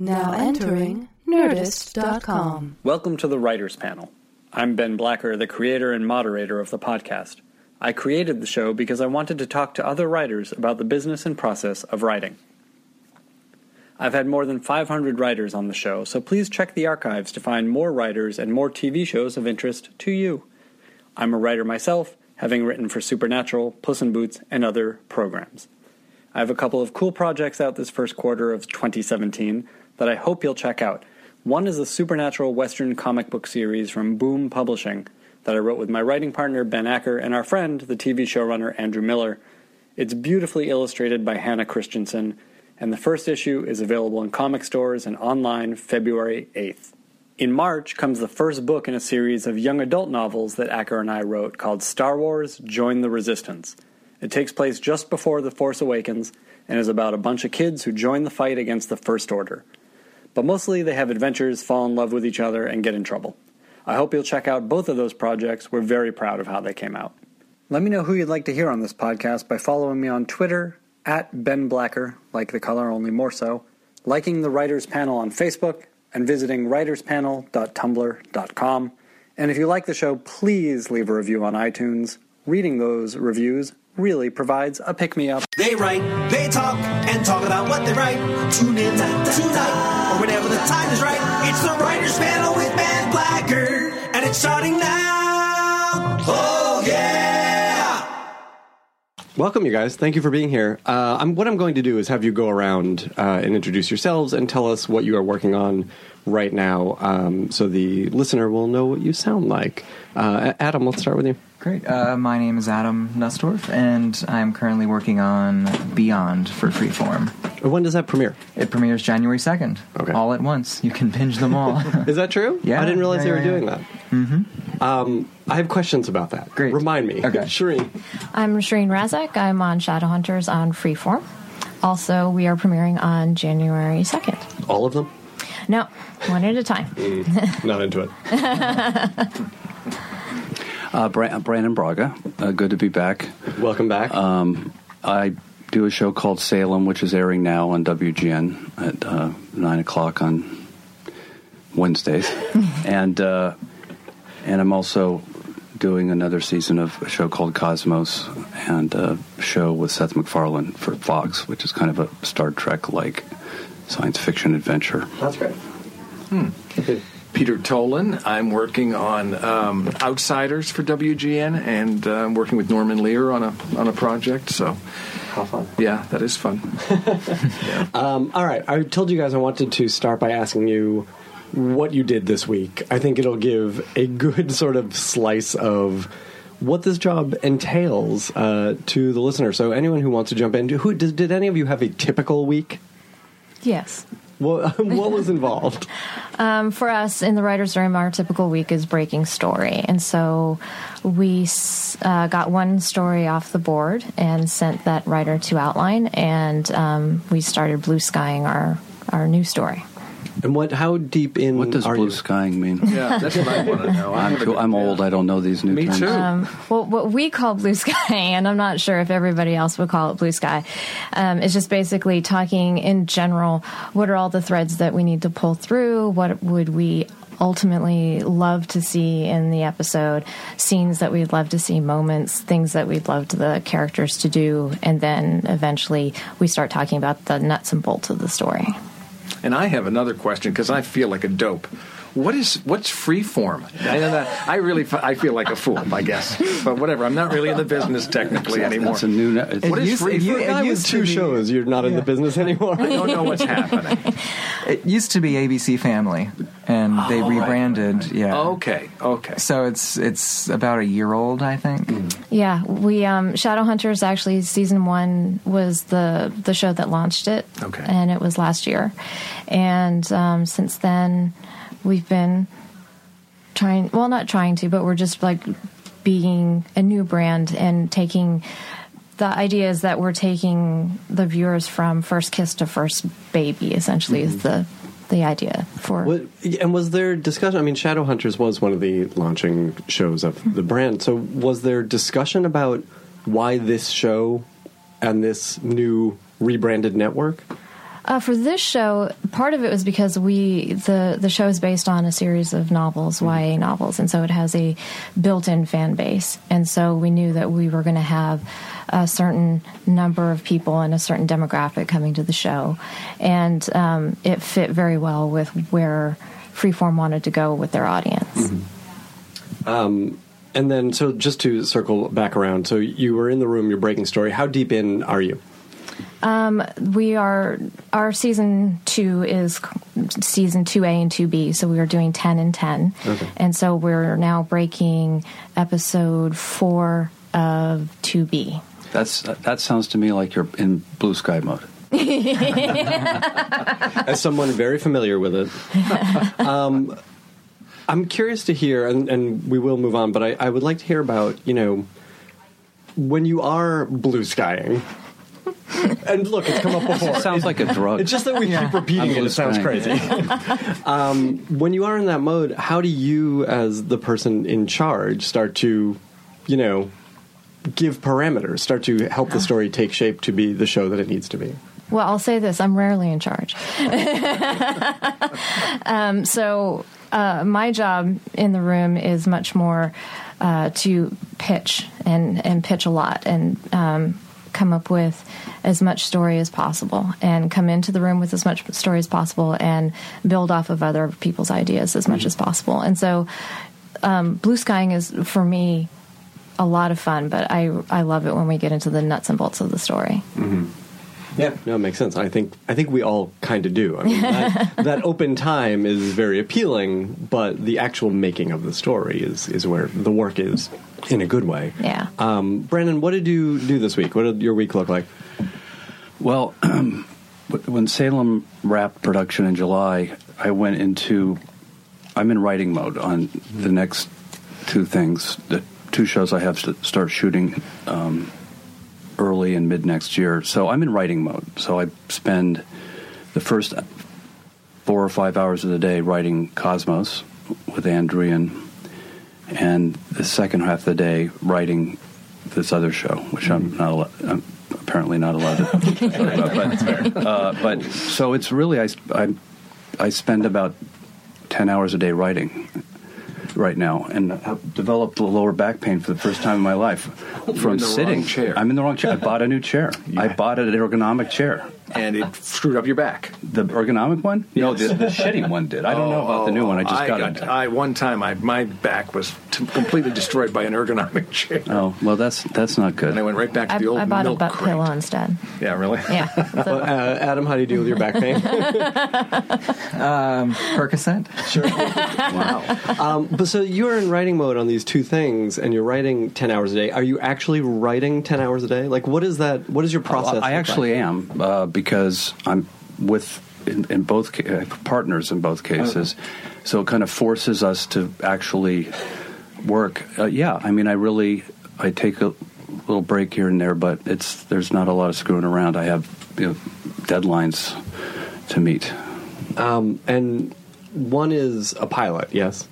Now entering Nerdist.com. Welcome to the Writers Panel. I'm Ben Blacker, the creator and moderator of the podcast. I created the show because I wanted to talk to other writers about the business and process of writing. I've had more than 500 writers on the show, so please check the archives to find more writers and more TV shows of interest to you. I'm a writer myself, having written for Supernatural, Puss in Boots, and other programs. I have a couple of cool projects out this first quarter of 2017 that I hope you'll check out. One is a supernatural Western comic book series from Boom Publishing that I wrote with my writing partner Ben Acker and our friend, the TV showrunner Andrew Miller. It's beautifully illustrated by Hannah Christensen, and the first issue is available in comic stores and online February 8th. In March comes the first book in a series of young adult novels that Acker and I wrote called Star Wars Join the Resistance. It takes place just before The Force Awakens and is about a bunch of kids who join the fight against the First Order. But mostly they have adventures, fall in love with each other, and get in trouble. I hope you'll check out both of those projects. We're very proud of how they came out. Let me know who you'd like to hear on this podcast by following me on Twitter at Ben Blacker, like the color, only more so, liking the Writers Panel on Facebook, and visiting writerspanel.tumblr.com. And if you like the show, please leave a review on iTunes. Reading those reviews really provides a pick me up. They write, they talk, and talk about what they write. Tune in tonight, or whenever the time is right. It's the Writers Panel with Ben Blacker, and it's starting now. Oh, yeah! Welcome, you guys. Thank you for being here. Uh, I'm, what I'm going to do is have you go around uh, and introduce yourselves and tell us what you are working on right now um, so the listener will know what you sound like. Uh, Adam, let's start with you. Great. Uh, my name is Adam Nussdorf, and I'm currently working on Beyond for Freeform. When does that premiere? It premieres January 2nd. Okay. All at once. You can binge them all. Is that true? Yeah, I didn't realize yeah, they were yeah, doing yeah. that. Mm-hmm. Um, I have questions about that. Great. Remind me. Okay. Shireen. I'm Shireen Razack. I'm on Shadowhunters on Freeform. Also, we are premiering on January 2nd. All of them? No, one at a time. Not into it. Uh, Bra- Brannon Braga, uh, good to be back. Welcome back. Um, I do a show called Salem, which is airing now on WGN at uh, 9 o'clock on Wednesdays. and, uh, and I'm also doing another season of a show called Cosmos and a show with Seth MacFarlane for Fox, which is kind of a Star Trek like science fiction adventure. That's great. Peter Tolan. I'm working on um, Outsiders for WGN, and uh, I'm working with Norman Lear on a on a project. So, How fun. yeah, that is fun. Um, all right. I told you guys I wanted to start by asking you what you did this week. I think it'll give a good sort of slice of what this job entails uh, to the listener. So, anyone who wants to jump in, who did, did any of you have a typical week? Yes. What, what was involved? Um, for us in the writer's room, our typical week is breaking story. And so we uh, got one story off the board and sent that writer to outline, and um, we started blue skying our, our new story. And what? How deep in What does are blue you? skying mean? Yeah, that's what I want to know. I I'm, too, I'm old. I don't know these new Me terms. too. Um, well, what we call blue sky, and I'm not sure if everybody else would call it blue sky, um, is just basically talking in general. What are all the threads that we need to pull through? What would we ultimately love to see in the episode? Scenes that we'd love to see, moments, things that we'd love the characters to do, and then eventually we start talking about the nuts and bolts of the story. And I have another question because I feel like a dope. What is what's freeform? I, know that- I really f- I feel like a fool, I guess. But whatever. I'm not really in the business technically anymore. It's a new. ne- It's, What is used- free it for u- a with used to two be- shows. You're not in the business anymore. I don't know what's happening. It used to be ABC Family, and they Oh, right, rebranded. right. Yeah. Okay. Okay. So it's it's about a year old, I think. Yeah, we um, Shadowhunters actually season one was the the show that launched it. Okay. and it was last year, and um, since then we've been trying. Well, not trying to, but we're just like being a new brand and taking. The idea is that we're taking the viewers from first kiss to first baby. Essentially, is mm-hmm. the the idea for What, and was there discussion? I mean, Shadowhunters was one of the launching shows of the mm-hmm. brand. So, was there discussion about why this show and this new rebranded network? Uh, for this show, part of it was because we the the show is based on a series of novels, YA novels, and so it has a built-in fan base, and so we knew that we were going to have a certain number of people and a certain demographic coming to the show, and um, it fit very well with where Freeform wanted to go with their audience. And then, so just to circle back around, so you were in the room, you're breaking story. How deep in are you? We are our season two is season 2a and 2b so we are doing 10 and 10 Okay. and so we're now breaking episode 4 of 2b That's that sounds to me like you're in blue sky mode. As someone very familiar with it, um, I'm curious to hear, and, and we will move on, but I, I would like to hear about, you know, when you are blue skying. And look, it's come up before. It sounds like a drug. It's just that we keep repeating it. It sounds crazy. um, when you are in that mode, how do you, as the person in charge, start to, you know, give parameters, start to help the story take shape to be the show that it needs to be? Well, I'll say this: I'm rarely in charge. um, so uh, my job in the room is much more uh, to pitch and and pitch a lot and um, come up with as much story as possible and come into the room with as much story as possible and build off of other people's ideas as much as possible. And so, um, blue skying is for me a lot of fun, but I I love it when we get into the nuts and bolts of the story. Yeah, no, it makes sense. I think I think we all kind of do. I mean, that, that open time is very appealing, but the actual making of the story is is where the work is in a good way. Yeah. Um, Brannon, what did you do this week? What did your week look like? Well, when Salem wrapped production in July, I went into I'm in writing mode on the next two things. The two shows I have to start shooting um, early and mid next year. So I'm in writing mode. So I spend the first four or five hours of the day writing Cosmos with Ann Druyan, and the second half of the day writing this other show, which I'm not allowed. I'm apparently not allowed to about. But, uh, but so it's really I, I I spend about ten hours a day writing right now, and I've developed the lower back pain for the first time in my life from in the sitting. wrong chair. I'm in the wrong chair. I bought a new chair. I bought an ergonomic chair. And it screwed up your back. The ergonomic one? No, the, the shitty one did. I don't know about the new one. I just got, it. I one time, I my back was t- completely destroyed by an ergonomic chair, Oh well, that's that's not good. and I went right back to I, the old I bought a butt crate. pillow instead. Yeah, really. Yeah. Uh, Adam, how do you deal with your back pain? Um, Percocet. Sure. wow. Um, but so you're in writing mode on these two things, and you're writing ten hours a day. Are you actually writing ten hours a day? Like, what is that? What is your process? Well, I actually like? am uh, because I'm with in, in both uh, partners in both cases, so it kind of forces us to actually work. Uh, yeah, I mean, I really I take a little break here and there, but it's there's not a lot of screwing around. I have you know, deadlines to meet. Um, and one is a pilot. Yes.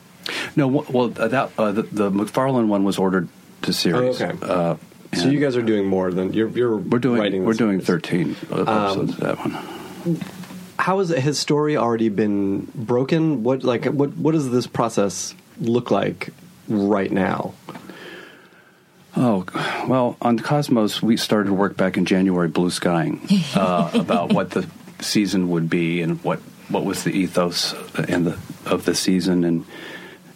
No, well, uh, that uh, the, the MacFarlane one was ordered to series. Oh, okay. So you guys are doing more than you're. you're we're doing Writing we're doing series. thirteen episodes of that one. How is it? Has story already been broken? What like what what does this process look like right now? Oh, well, on Cosmos, we started work back in January, blue skying, uh, about what the season would be and what, what was the ethos and the, of the season, and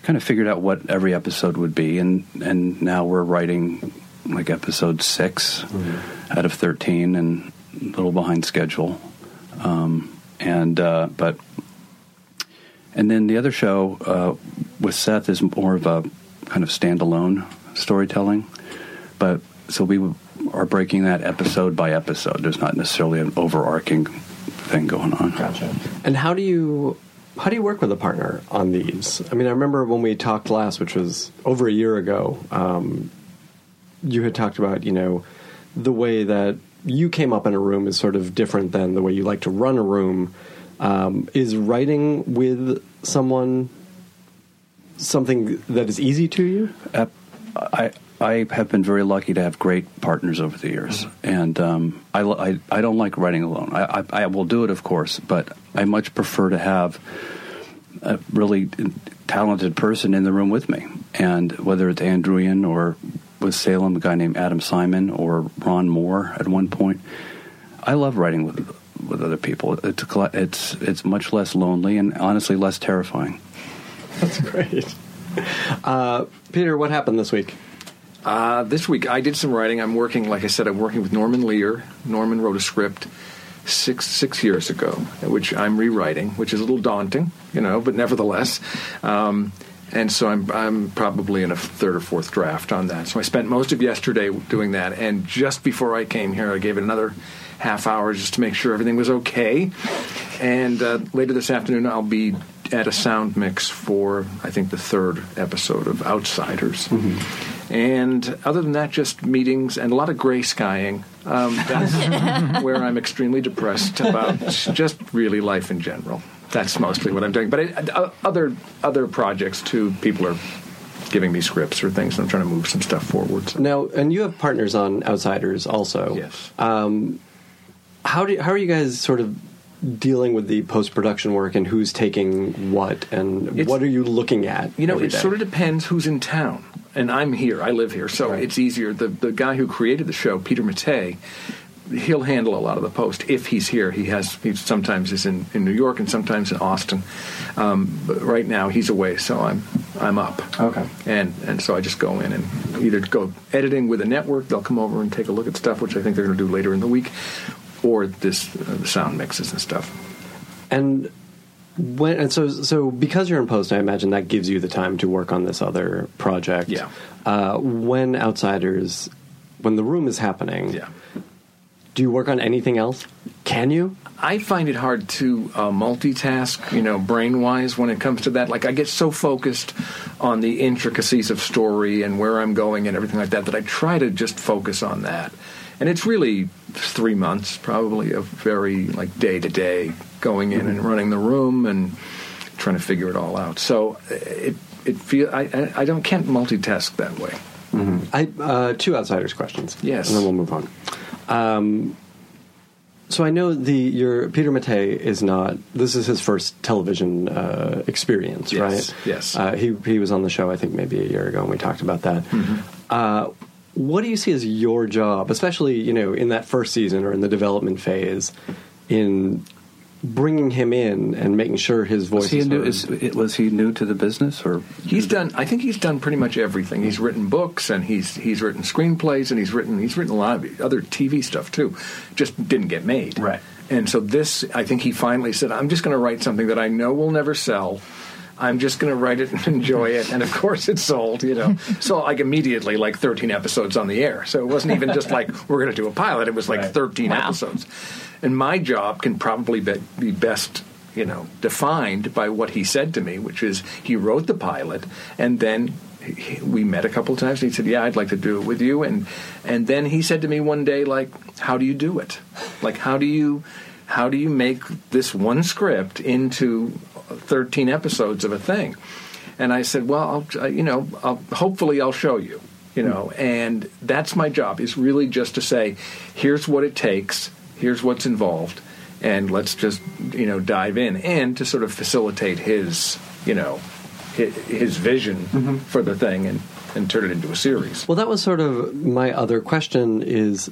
kind of figured out what every episode would be. And, and now we're writing like episode 6 out of 13 and a little behind schedule. Um, and, uh, but, and then the other show uh, with Seth is more of a kind of standalone storytelling. But so we are breaking that episode by episode. There's not necessarily an overarching thing going on. Gotcha. And how do you how do you work with a partner on these? I mean, I remember when we talked last, which was over a year ago. Um, you had talked about you know the way that you came up in a room is sort of different than the way you like to run a room. Um, is writing with someone something that is easy to you? Uh, I I have been very lucky to have great partners over the years, and um, I, I I don't like writing alone. I, I I will do it, of course, but I much prefer to have a really talented person in the room with me, and whether it's Ann Druyan or with Salem, a guy named Adam Simon or Ron Moore at one point. I love writing with with other people. It's it's it's much less lonely and honestly less terrifying. That's great. Uh, Peter, what happened this week? Uh, this week I did some writing. I'm working, like I said, I'm working with Norman Lear. Norman wrote a script six six years ago, which I'm rewriting, which is a little daunting, you know, but nevertheless. Um, and so I'm I'm probably in a third or fourth draft on that. So I spent most of yesterday doing that, and just before I came here, I gave it another half hour just to make sure everything was okay. And uh, later this afternoon, I'll be at a sound mix for I think the third episode of Outsiders. And other than that, just meetings and a lot of gray skying. Um, that's where I'm extremely depressed about just really life in general. That's mostly what I'm doing. But I, uh, other other projects too. People are giving me scripts or things. And I'm trying to move some stuff forward. So. Now, and you have partners on Outsiders also. Yes. How do how are you guys sort of dealing with the post production work and who's taking what and It's- what are you looking at? You know, it day? sort of depends who's in town. And I'm here. I live here, so Right. it's easier. The the guy who created the show, Peter Mattei, he'll handle a lot of the post if he's here. He has. He sometimes is in, in New York and sometimes in Austin. Um, but right now he's away, so I'm I'm up. Okay. And and so I just go in and either go editing with a network. They'll come over and take a look at stuff, which I think they're going to do later in the week, or this uh, the sound mixes and stuff. And when and so so because you're in post, I imagine that gives you the time to work on this other project. Yeah. Uh, when outsiders, when the room is happening, Yeah. Do you work on anything else? Can you? I find it hard to uh, multitask, you know, brain wise when it comes to that. Like, I get so focused on the intricacies of story and where I'm going and everything like that that I try to just focus on that. And it's really three months, probably, of very, like, day to day going in and running the room and trying to figure it all out. So it, it feel I, I, don't can't multitask that way. I uh, two outsiders questions. Yes. and then we'll move on. Um, so I know the your Peter Mattei is not. This is his first television uh, experience, Yes, right? yes. Uh, he he was on the show I think maybe a year ago, and we talked about that. Mm-hmm. Uh, what do you see as your job, especially you know in that first season or in the development phase, in bringing him in and making sure his voice Was he is new? heard? Is, was he new to the business, or He's done. I think he's done pretty much everything. He's written books and he's he's written screenplays and he's written he's written a lot of other TV stuff too. Just didn't get made. Right. And so this, I think he finally said, "I'm just going to write something that I know will never sell." I'm just going to write it and enjoy it, and of course it sold. You know, so like immediately, like 13 episodes on the air. So it wasn't even just like we're going to do a pilot. It was like 13 episodes, and my job can probably be, be best you know, defined by what he said to me, which is he wrote the pilot, and then he, we met a couple of times, and he said, "Yeah, I'd like to do it with you." And and then he said to me one day, like, "How do you do it? Like, how do you?" How do you make this one script into 13 episodes of a thing? And I said, well, I'll, you know, I'll, hopefully I'll show you, you know, and that's my job is really just to say, here's what it takes, here's what's involved, and let's just, you know, dive in and to sort of facilitate his, you know, his, his vision mm-hmm. for the thing and, and turn it into a series. Well, that was sort of my other question is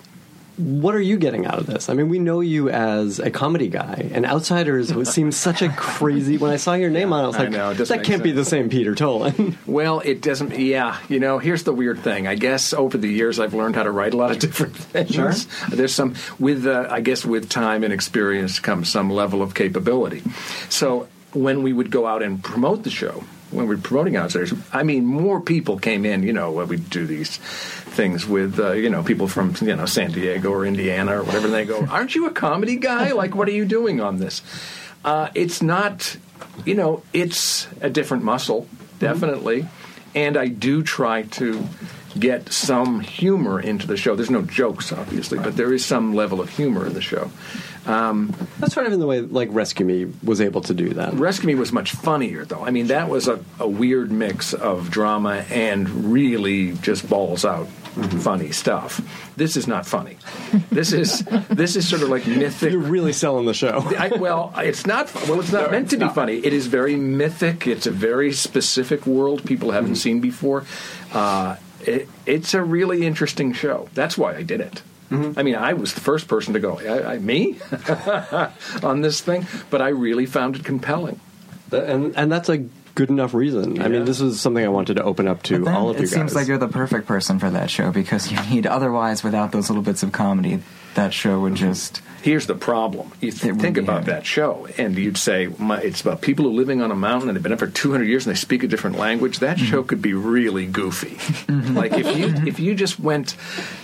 what are you getting out of this? I mean, we know you as a comedy guy, and Outsiders seems such a crazy. When I saw your name on it, I was I like, know, it that can't make be the same Peter Tolan. Well, it doesn't. Yeah, you know, here's the weird thing. I guess over the years, I've learned how to write a lot of different things. Sure. There's some with, uh, I guess, with time and experience comes some level of capability. So when we would go out and promote the show, when we were promoting Outsiders, I mean, more people came in. You know, when we do these things with, uh, you know, people from you know San Diego or Indiana or whatever, and they go, "Aren't you a comedy guy? Like, what are you doing on this?" Uh, it's not, you know, it's a different muscle, definitely. And I do try to get some humor into the show. There's no jokes, obviously, but there is some level of humor in the show. Um, That's sort of in the way like Rescue Me was able to do that. Rescue Me was much funnier, though. I mean, that was a, a weird mix of drama and really just balls out mm-hmm. funny stuff. This is not funny. This is this is sort of like mythic. You're really selling the show. I, well, it's not. Well, it's not meant to be funny. It is very mythic. It's a very specific world people haven't mm-hmm. seen before. Uh, it, it's a really interesting show. That's why I did it. Mm-hmm. I mean, I was the first person to go, I, I, me, on this thing, but I really found it compelling. and and that's a good enough reason. I mean, this was something I wanted to open up to all of it you guys. It seems like you're the perfect person for that show because you need otherwise without those little bits of comedy that show would mm-hmm. just Here's the problem. You th- think about heavy. that show, and you'd say my, it's about people who are living on a mountain and they've been up for 200 years and they speak a different language. That mm-hmm. show could be really goofy. Mm-hmm. like if you if you just went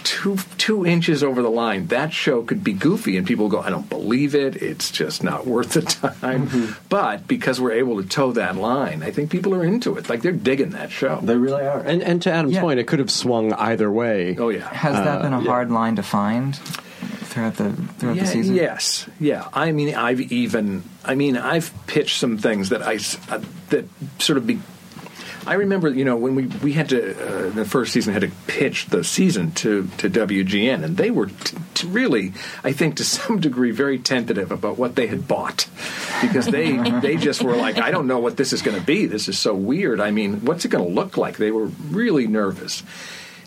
two two inches over the line, that show could be goofy, and people go, "I don't believe it. It's just not worth the time." But because we're able to toe that line, I think people are into it. Like they're digging that show. they really are. And and to Adam's Yeah. point, it could have swung either way. oh yeah. has that uh, been a yeah. hard line to find throughout the throughout the season. Yes, yeah. I mean, I've even, I mean, I've pitched some things that I uh, that sort of be. I remember, you know, when we we had to uh, the first season had to pitch the season to to WGN, and they were t- t- really, I think, to some degree, very tentative about what they had bought because they they just were like, I don't know what this is going to be. This is so weird. I mean, what's it going to look like? They were really nervous.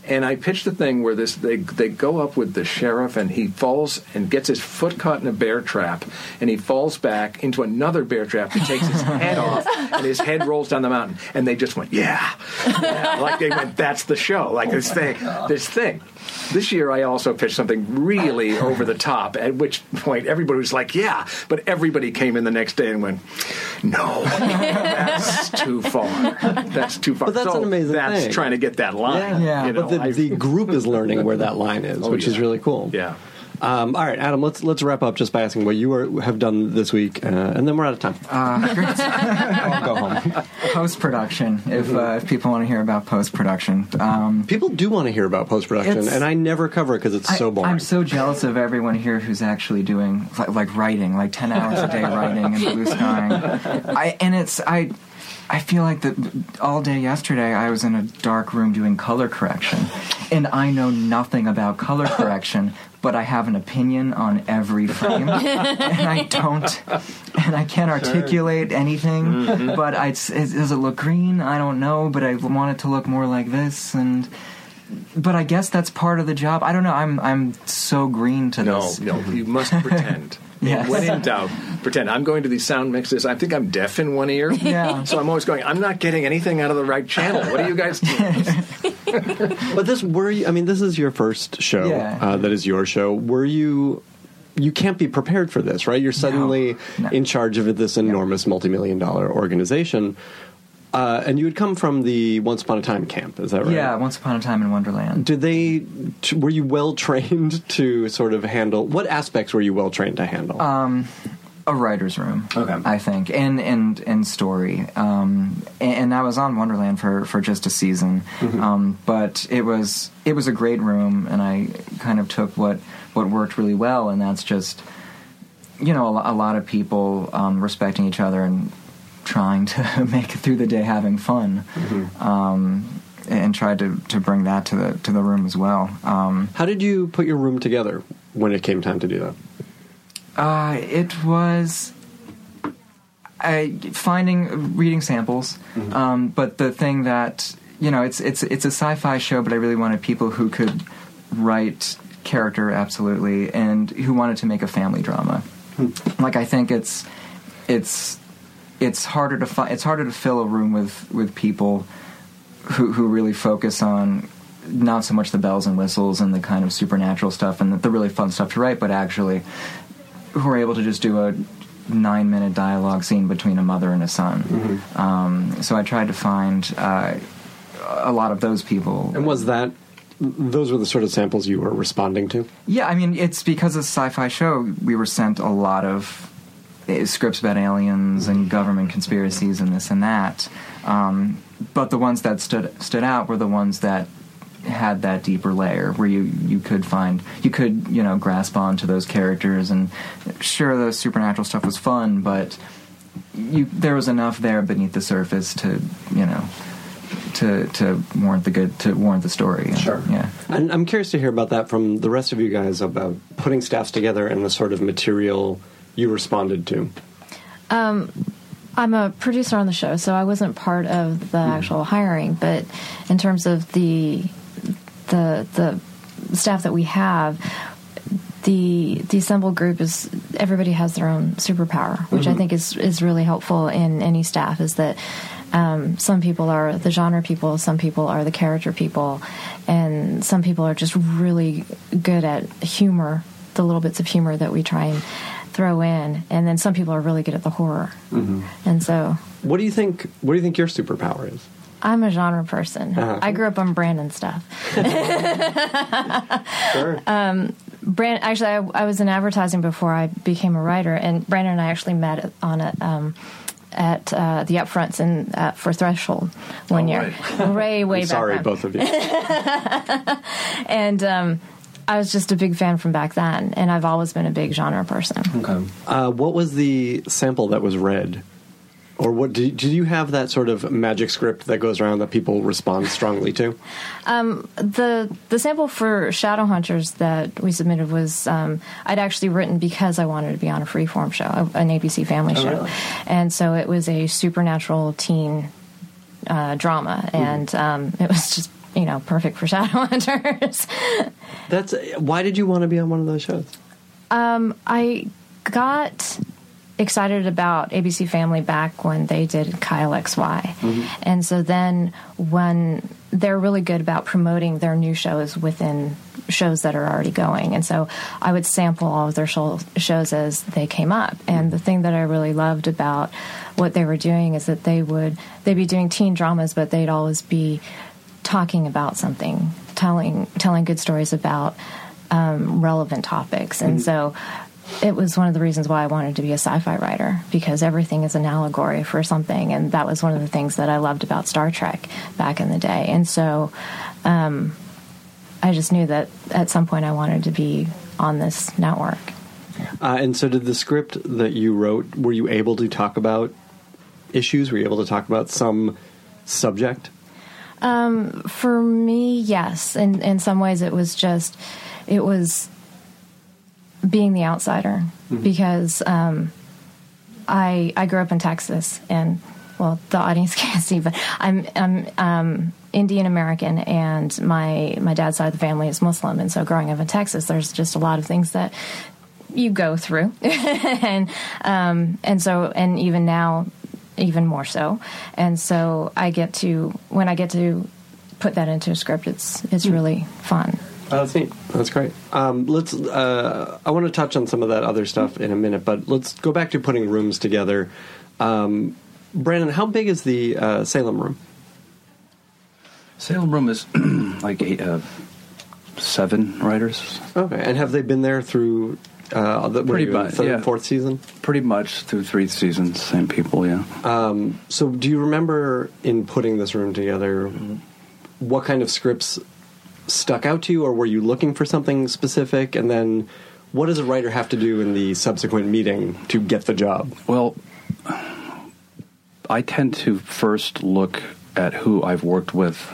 And I pitched the thing where this they they go up with the sheriff and he falls and gets his foot caught in a bear trap and he falls back into another bear trap. He takes his head off and his head rolls down the mountain. And they just went, yeah, Yeah. like they went, that's the show. Like this thing, this thing. This year I also pitched something really over the top. At which point everybody was like, yeah, but everybody came in the next day and went, no, that's too far. That's too far. But that's So an amazing That's thing. trying to get that line. Yeah. you know, but the, I- the group is learning where that line is, Oh, which is really cool. yeah. Um, all right, Adam. Let's let's wrap up just by asking what you are, have done this week, uh, and then we're out of time. I'll go home. Post production, if Mm-hmm. uh, if people want to hear about post production, um, People do want to hear about post production, and I never cover it because it's so boring. I, am so jealous of everyone here who's actually doing like, like writing, like ten hours a day writing in blue sky. I and it's I. I feel like that all day yesterday I was in a dark room doing color correction, and I know nothing about color correction, but I have an opinion on every frame, and I don't, and I can't articulate anything. Mm-hmm. But I, it's, it, does it look green? I don't know, but I want it to look more like this, and but I guess that's part of the job. I don't know. I'm I'm so green to No, this. no, you must pretend. Yes. When in doubt, pretend. I'm going to these sound mixes. I think I'm deaf in one ear. Yeah. So I'm always going, I'm not getting anything out of the right channel. What are you guys doing? But this were you, I mean, this is your first show. Yeah. Uh, that is your show. Were you? You can't be prepared for this, right? You're suddenly No. in charge of this enormous multi-million dollar organization, uh, and you had come from the Once Upon a Time camp. Is that right? Yeah, Once Upon a Time in Wonderland. Did they? t- Were you well trained to sort of handle? What aspects were you well trained to handle? A writer's room, Okay. I think, and and and story. Um, and, and I was on Wonderland for, for just a season, um, but it was it was a great room, and I kind of took what what worked really well, and that's just you know a, a lot of people um, respecting each other and trying to make it through the day having fun. Um, and tried to, to bring that to the to the room as well. Um, How did you put your room together when it came time to do that? Uh, it was I finding reading samples, um, but the thing that you know it's it's it's a sci-fi show, but I really wanted people who could write character absolutely and who wanted to make a family drama. Like I think it's it's it's harder to fi- it's harder to fill a room with with people who who really focus on not so much the bells and whistles and the kind of supernatural stuff and the, the really fun stuff to write, but actually who are able to just do a nine minute dialogue scene between a mother and a son. Um, so I tried to find uh, a lot of those people. And was that? Those were the sort of samples you were responding to. Yeah, I mean, it's because it's a sci-fi show. We were sent a lot of scripts about aliens and government conspiracies and this and that. Um, but the ones that stood stood out were the ones that had that deeper layer where you you could find you could you know grasp onto those characters and sure the supernatural stuff was fun but you there was enough there beneath the surface to you know to to warrant the good to warrant the story Sure. yeah And I'm curious to hear about that from the rest of you guys about putting staffs together and the sort of material you responded to. Um, I'm a producer on the show, so I wasn't part of the hmm. actual hiring. But in terms of the the the staff that we have, the the assembled group is everybody has their own superpower, which I mm-hmm. think is is really helpful in any staff. Is that um, some people are the genre people, some people are the character people, and some people are just really good at humor, the little bits of humor that we try and throw in, and then some people are really good at the horror. And so What do you think? What do you think your superpower is? I'm a genre person. Uh-huh. I grew up on Brannon stuff. Sure. Brand, actually, I, I was in advertising before I became a writer, and Brannon and I actually met on it um, at uh, the upfronts in uh, for Threshold one Oh, year, way way back. Sorry, when. both of you. And um, I was just a big fan from back then, and I've always been a big genre person. Okay. Uh, what was the sample that was read? Or what did, did you have that sort of magic script that goes around that people respond strongly to? the the sample for Shadowhunters that we submitted was um, I'd actually written because I wanted to be on a freeform show, an ABC Family show, really? and so it was a supernatural teen uh, drama, and um, it was just you know perfect for Shadowhunters. That's why did you want to be on one of those shows? Um, I got excited about ABC Family back when they did Kyle XY. Mm-hmm. And so then when they're really good about promoting their new shows within shows that are already going. And so I would sample all of their show, shows as they came up. And the thing that I really loved about what they were doing is that they would they'd be doing teen dramas but they'd always be talking about something, telling telling good stories about um, relevant topics. And so it was one of the reasons why I wanted to be a sci-fi writer because everything is an allegory for something, and that was one of the things that I loved about Star Trek back in the day. And so, um, I just knew that at some point I wanted to be on this network. Uh, and so, did the script that you wrote, were you able to talk about issues? Were you able to talk about some subject? For me, yes. In in some ways, it was just it was being the outsider because um, I I grew up in Texas and well the audience can't see, but I'm I'm um, Indian American and my my dad's side of the family is Muslim, and so growing up in Texas, there's just a lot of things that you go through, and um, and so and even now, even more so, and so I get to when I get to put that into a script, it's it's really fun. Oh, that's neat. That's great. Um, let's. Uh, I want to touch on some of that other stuff in a minute, but let's go back to putting rooms together. Um, Brannon, how big is the uh, Salem room? Salem Room is like eight, uh, seven writers, Okay, and have they been there through uh, the Pretty much, third, yeah. fourth season? pretty much through three seasons. Same people, yeah. So, do you remember in putting this room together, what kind of scripts stuck out to you, or were you looking for something specific? And then, what does a writer have to do in the subsequent meeting to get the job? Well, I tend to first look at who I've worked with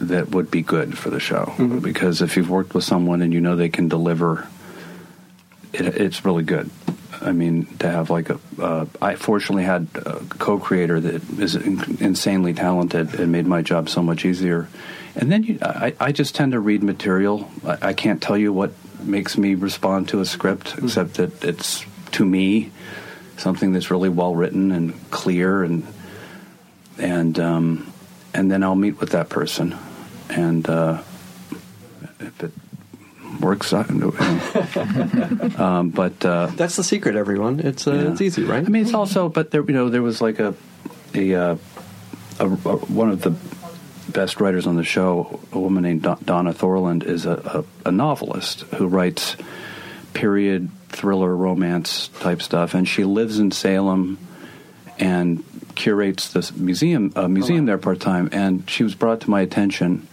that would be good for the show. Because if you've worked with someone and you know they can deliver, it, it's really good. I mean, to have like a, uh, I fortunately had a co-creator that is in- insanely talented and made my job so much easier. And then you, I, I just tend to read material. I, I can't tell you what makes me respond to a script, except that it's to me something that's really well written and clear, and and um, and then I'll meet with that person, and uh, if it works, I can it. um, but uh, That's the secret, everyone. It's uh, yeah. it's easy, right? I mean, it's also, but there, you know, there was like a, a, uh, a, a one of the best writers on the show, a woman named Donna Thorland, is a, a, a novelist who writes period thriller, romance type stuff, and she lives in Salem and curates this museum uh, museum there part time. And she was brought to my attention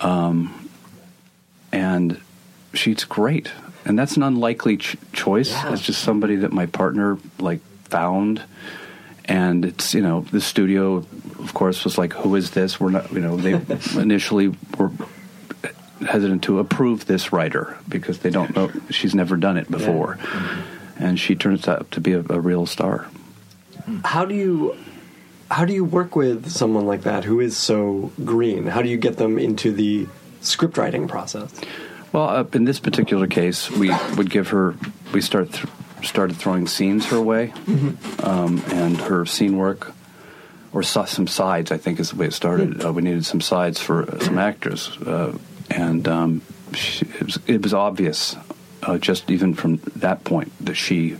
um, and she's great. And that's an unlikely ch- choice. Yeah. It's just somebody that my partner like found, and it's you know the studio, of course, was like, who is this? We're not you know they initially were hesitant to approve this writer because they don't know she's never done it before, mm-hmm. and she turns out to be a, a real star. How do you how do you work with someone like that who is so green? How do you get them into the script writing process? Well, uh, in this particular case, we would give her. We start th- started throwing scenes her way, um, and her scene work, or saw some sides. I think is the way it started. Uh, we needed some sides for uh, some actors, uh, and um, she, it, was, it was obvious, uh, just even from that point, that she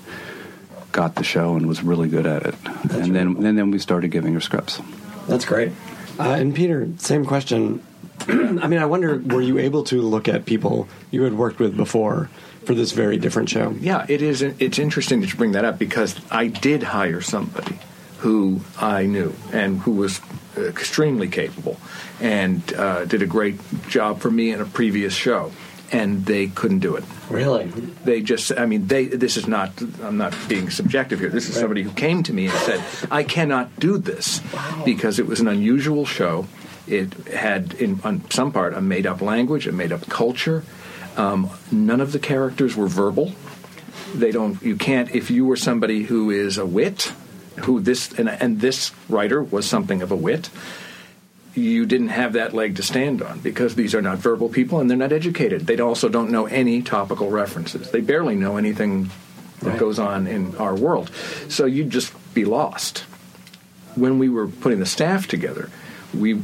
got the show and was really good at it. and then, and then we started giving her scripts. That's great. Uh, and Peter, same question. I mean, I wonder, were you able to look at people you had worked with before for this very different show? Yeah, it is. It's interesting that you bring that up because I did hire somebody who I knew and who was extremely capable and uh, did a great job for me in a previous show, and they couldn't do it. Really? They just, I mean, they. This is not. I'm not being subjective here. This is somebody who came to me and said, "I cannot do this because it was an unusual show. It had, in on some part, a made-up language, a made-up culture. Um, none of the characters were verbal. They don't. You can't. If you were somebody who is a wit, who this and, and this writer was something of a wit." you didn't have that leg to stand on because these are not verbal people and they're not educated. They also don't know any topical references. They barely know anything that goes on in our world. So you'd just be lost. When we were putting the staff together, we,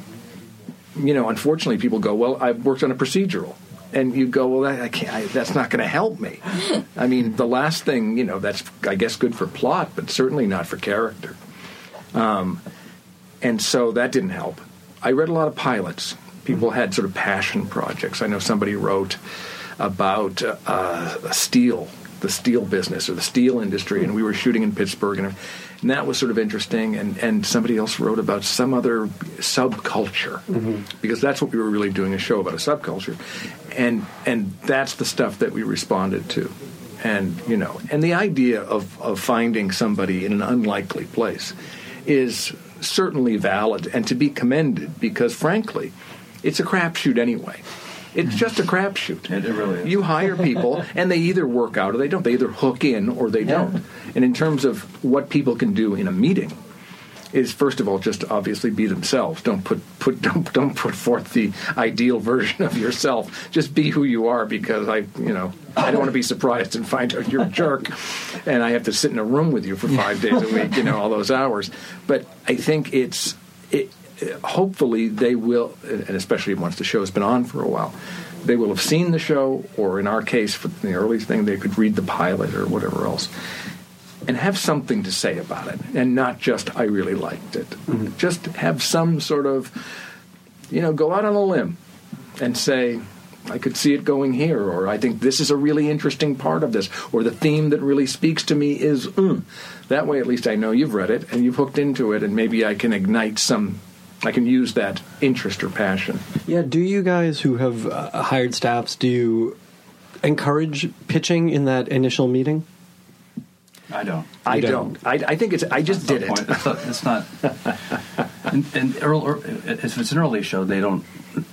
you know, unfortunately, people go, "Well, I've worked on a procedural." And you go, well, that, I can't, I, that's not going to help me. I mean, the last thing, you know, that's, I guess, good for plot, but certainly not for character. Um, and so that didn't help. I read a lot of pilots. People had sort of passion projects. I know somebody wrote about uh, steel, the steel business or the steel industry, and we were shooting in Pittsburgh, and, and that was sort of interesting. And, and somebody else wrote about some other subculture, mm-hmm. because that's what we were really doing a show about a subculture, and and that's the stuff that we responded to. And you know, and the idea of, of finding somebody in an unlikely place is certainly valid and to be commended because, frankly, it's a crapshoot anyway. It's just a crapshoot. It- it really is. You hire people, and they either work out or they don't. They either hook in or they don't. And in terms of what people can do in a meeting, is first of all just obviously be themselves. Don't put put don't don't put forth the ideal version of yourself. Just be who you are because I you know I don't want to be surprised and find out you're a jerk, and I have to sit in a room with you for five days a week. You know all those hours. But I think it's it. Hopefully they will, and especially once the show's been on for a while. They will have seen the show, or in our case, for the earliest thing, they could read the pilot or whatever else and have something to say about it and not just I really liked it. Just have some sort of you know, go out on a limb and say I could see it going here or I think this is a really interesting part of this or the theme that really speaks to me is mm. that way at least I know you've read it and you've hooked into it and maybe I can ignite some I can use that interest or passion. Yeah, do you guys who have uh, hired staffs, do you encourage pitching in that initial meeting? I don't. I don't. don't. I, I think it's I just did Point. it. It's not. It's not and, and earl, if it's an early show, they don't.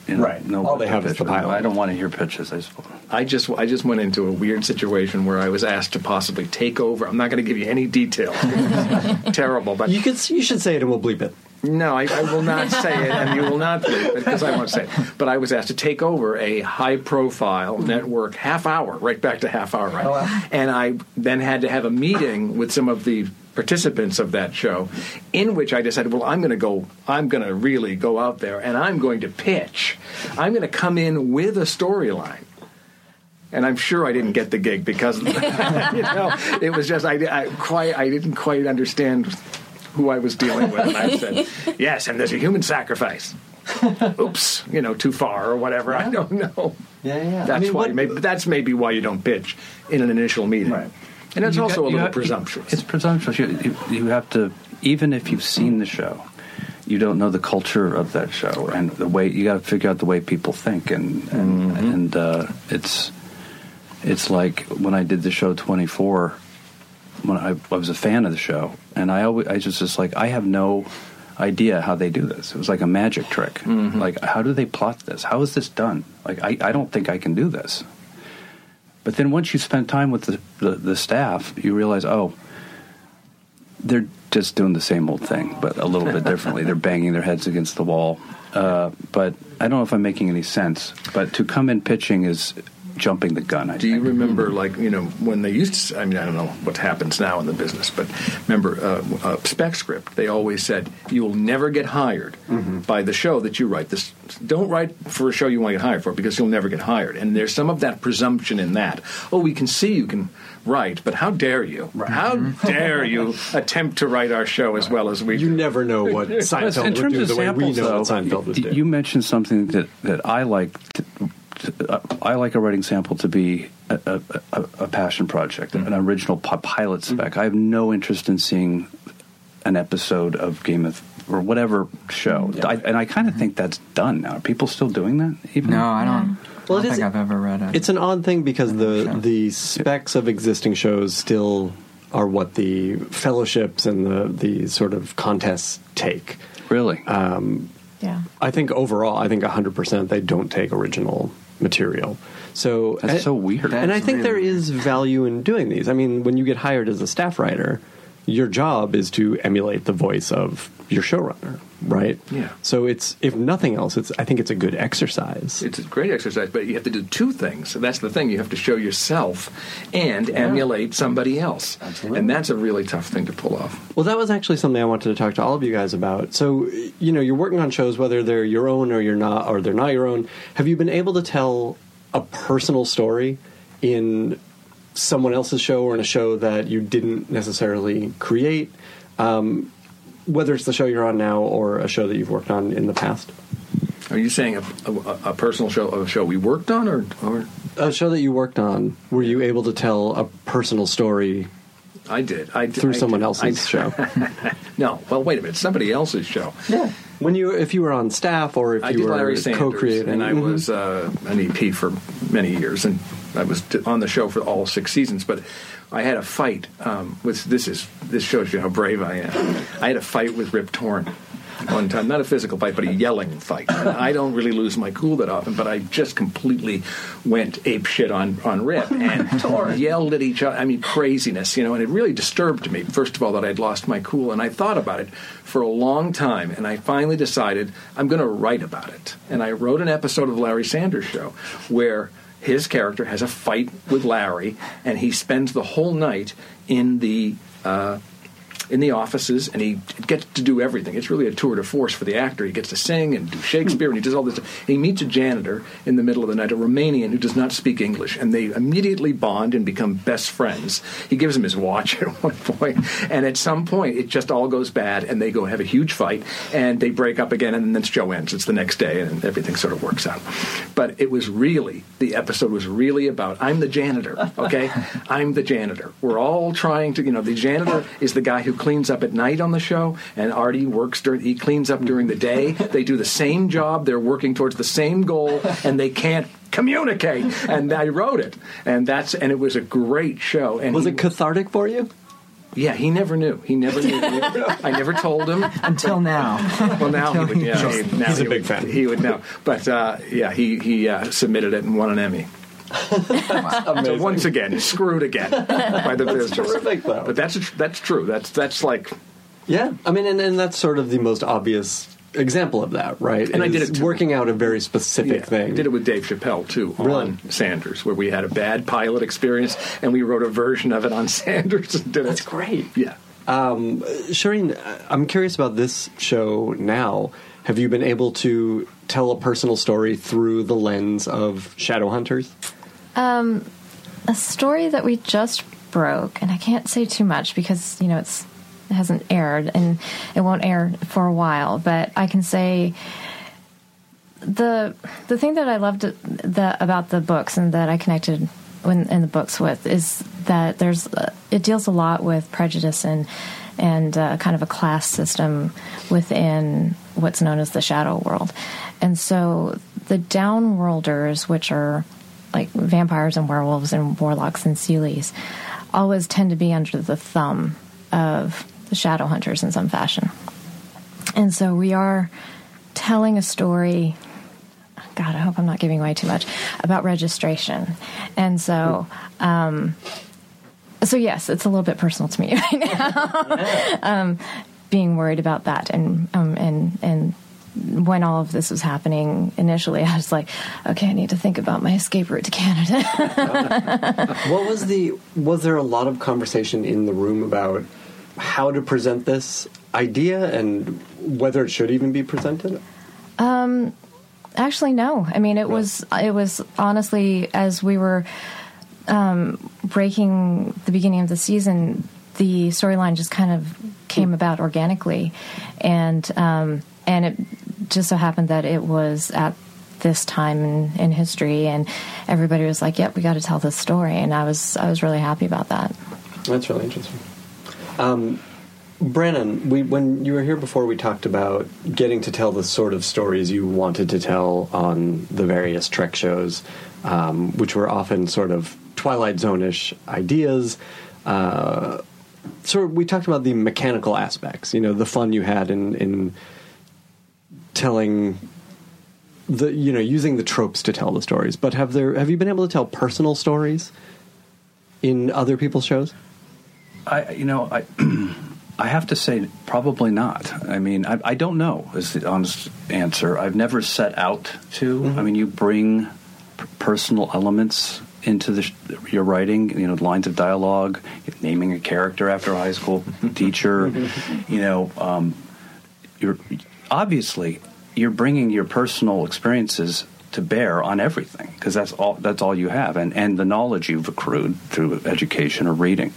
You know, Right. know All they have is the pilot. I don't want to hear pitches. I suppose. I just I just went into a weird situation where I was asked to possibly take over. I'm not going to give you any detail. Terrible, but You could you should say it and we'll bleep it. No, I, I will not say it, and you will not believe it because I won't say it. But I was asked to take over a high-profile network half hour, right back to half hour, right? Oh, and I then had to have a meeting with some of the participants of that show, in which I decided, well, I'm going to go, I'm going to really go out there, and I'm going to pitch. I'm going to come in with a storyline and I'm sure I didn't get the gig because you know it was just I, I quite I didn't quite understand who I was dealing with. And I said, "Yes, and there's a human sacrifice." Oops, you know, too far or whatever. I don't know. Yeah, yeah. That's I mean, why. what- maybe, that's maybe why you don't pitch in an initial meeting. Right. And it's also got- a little have- presumptuous. It's presumptuous. You, you, you have to, even if you've seen the show, you don't know the culture of that show and the way you got to figure out the way people think and and, Mm-hmm. and uh, it's it's like when I did the show 24 when I, I was a fan of the show and I always I just just like I have no idea how they do this it was like a magic trick Mm-hmm. like how do they plot this how is this done like I, I don't think I can do this but then once you spend time with the, the, the staff you realize oh they're just doing the same old thing, but a little bit differently. They're banging their heads against the wall. Uh, but I don't know if I'm making any sense. But to come in pitching is jumping the gun. I Do you think. remember, like, you know, when they used to, s- I mean, I don't know what happens now in the business, but remember, uh, uh, spec script, they always said, you will never get hired by the show that you write. This Don't write for a show you want to get hired for because you'll never get hired. And there's some of that presumption in that. Oh, we can see you can write, but how dare you? How dare you attempt to write our show as well as we You do? never know what in Seinfeld would terms do of the way we samples, know though, what Seinfeld would do. you mentioned something that, that I like. To, to, I like a writing sample to be a, a, a, a passion project, mm-hmm. an original pilot mm-hmm. spec. I have no interest in seeing an episode of Game of or whatever show, mm-hmm. I, and I kind of think that's done now. Are people still doing that? Even No, I don't. Well, I don't is- think I've ever read it. It's an odd thing because the Sure. the specs of existing shows still are what the fellowships and the the sort of contests take. really. Um, yeah. I think overall, I think 100% they don't take original material. So That's and- so eh, weird. That- and I That's think there really is value in doing these. I mean, when you get hired as a staff writer, your job is to emulate the voice of your showrunner, right? Yeah. So it's if nothing else, it's I think it's a good exercise. It's a great exercise, but you have to do two things. So that's the thing. You have to show yourself and emulate somebody else. Absolutely. And that's a really tough thing to pull off. Well, that was actually something I wanted to talk to all of you guys about. So, you know, you're working on shows whether they're your own or you're not, or they're not your own. Have you been able to tell a personal story in someone else's show or in a show that you didn't necessarily create? Um, whether it's the show you're on now or a show that you've worked on in the past, Are you saying a, a, a personal show, a show we worked on, or, or a show that you worked on, were you able to tell a personal story I did? I did, through I someone did- else's show? No. Well, wait a minute. Somebody else's show. yeah. When you, if you were on staff or if I you were Larry co-creating, and I Mhm. was uh, an EP for many years, and I was on the show for all six seasons. But I had a fight um, with this is this shows you how brave I am. I had a fight with Rip Torn one time, not a physical fight, but a yelling fight. And I don't really lose my cool that often, but I just completely went ape shit on on Rip and yelled at each other. I mean, craziness, you know, and it really disturbed me. First of all, that I'd lost my cool, and I thought about it for a long time, and I finally decided I'm going to write about it. And I wrote an episode of the Larry Sanders Show where his character has a fight with Larry, and he spends the whole night in the. Uh, in the offices, and he gets to do everything. It's really a tour de force for the actor. He gets to sing and do Shakespeare, and he does all this. And he meets a janitor in the middle of the night, a Romanian who does not speak English, and they immediately bond and become best friends. He gives him his watch at one point, and at some point, it just all goes bad, and they go have a huge fight, and they break up again, and then the show ends. It's the next day, and everything sort of works out. But it was really the episode was really about I'm the janitor, okay? I'm the janitor. We're all trying to, you know, the janitor is the guy who cleans up at night on the show, and Artie works during, he cleans up during the day. They do the same job, they're working towards the same goal, and they can't communicate. And I wrote it, and that's, and it was a great show. And was he- it cathartic for you? Yeah, he never knew. He never knew. I never told him. Until now. Well, now he would. Yeah, he, now He's a he big would, fan. He would know. But uh, yeah, he he uh, submitted it and won an Emmy. So once again, screwed again by the business. terrific, though. But that's that's true. That's that's like Yeah, I mean, and, and that's sort of the most obvious example of that, right? And I did it too. working out a very specific yeah, thing. I did it with Dave Chappelle too on Really? Sanders, where we had a bad pilot experience and we wrote a version of it on Sanders and did it. That's great. Yeah. Um, Shireen, I'm curious about this show now. Have you been able to tell a personal story through the lens of Shadowhunters? A story that we just broke, and I can't say too much because you know it's it hasn't aired and it won't air for a while. But I can say the the thing that I loved the, about the books and that I connected when, in the books with is that there's uh, it deals a lot with prejudice and and uh, kind of a class system within what's known as the shadow world. And so the downworlders, which are like vampires and werewolves and warlocks and seelies, always tend to be under the thumb of the shadow hunters in some fashion. And so we are telling a story. God, I hope I'm not giving away too much about registration. And so, um, so yes, it's a little bit personal to me right now. um, being worried about that, and um, and and when all of this was happening initially, I was like, okay, I need to think about my escape route to Canada. What was the? Was there a lot of conversation in the room about how to present this idea and whether it should even be presented? Um, Actually, no. I mean, it was it was honestly as we were um, breaking the beginning of the season, the storyline just kind of came about organically, and um, and it just so happened that it was at this time in, in history, and everybody was like, "Yep, we got to tell this story," and I was I was really happy about that. That's really interesting. Um, Brannon, we, when you were here before, we talked about getting to tell the sort of stories you wanted to tell on the various Trek shows, um, which were often sort of Twilight Zone-ish ideas. Uh, so we talked about the mechanical aspects, you know, the fun you had in, in telling the, you know, using the tropes to tell the stories. But have there have you been able to tell personal stories in other people's shows? I, you know, I, I have to say, probably not. I mean, I, I don't know. Is the honest answer. I've never set out to. I mean, you bring p- personal elements into the, sh- your writing. You know, lines of dialogue, naming a character after a high school teacher. You know, um, you're obviously you're bringing your personal experiences to bear on everything because that's all that's all you have and and the knowledge you've accrued through education or reading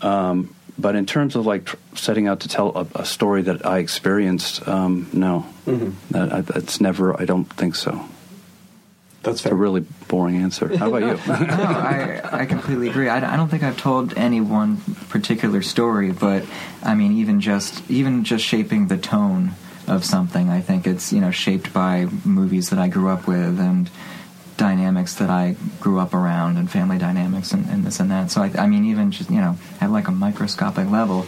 um, but in terms of like tr- setting out to tell a, a story that I experienced, um, no, that, I, that's never. I don't think so. That's It's a really boring answer. How about you? no, I, I completely agree. I, I don't think I've told any one particular story, but I mean, even just even just shaping the tone of something, I think it's you know shaped by movies that I grew up with and dynamics that I grew up around and family dynamics and, and this and that. So I, I mean, even just you know at like a microscopic level.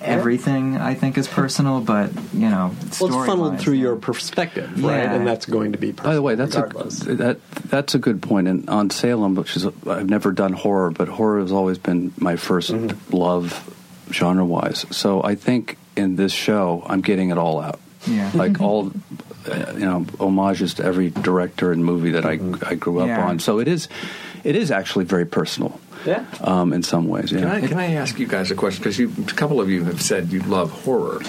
Everything I think is personal, but you know, Well, it's funneled story-wise, through yeah. your perspective, right? Yeah. And that's going to be personal By the way, that's a that that's a good point. And on Salem, which is I've never done horror, but horror has always been my 1st mm-hmm. love, genre wise. So I think in this show, I'm getting it all out. Yeah. like all uh, you know homages to every director and movie that I I grew up Yeah. on. So it is it is actually very personal. Yeah. Um, in some ways, yeah. Can I, can I ask you guys a question? Because a couple of you have said you love horror.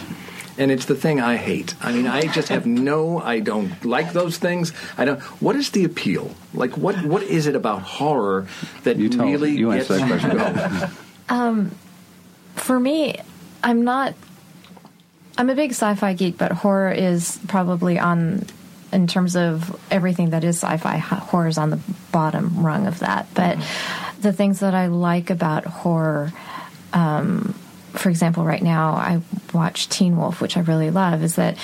And it's the thing I hate. I mean, I just have no. I don't like those things. I don't. What is the appeal? Like, what what is it about horror that You tell- really you gets answer that you question. go? For me, I'm not. I'm a big sci-fi geek, but horror is probably on, in terms of everything that is sci-fi. Horror is on the bottom rung of that. But the things that I like about horror, um, for example, right now I watch Teen Wolf, which I really love, is that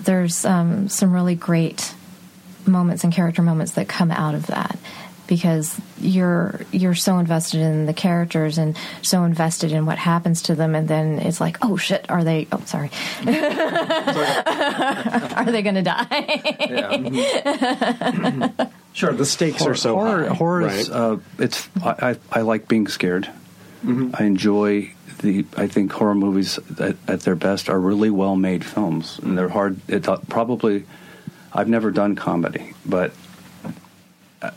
there's um, some really great moments and character moments that come out of that because you're you're so invested in the characters and so invested in what happens to them and then it's like oh shit are they oh sorry are they going to die Sure, the stakes horror, are so horror, high. horror right? is uh, it's I, I, I like being scared. I enjoy the. I think horror movies at, at their best are really well made films, and they're hard. It uh, probably. I've never done comedy, but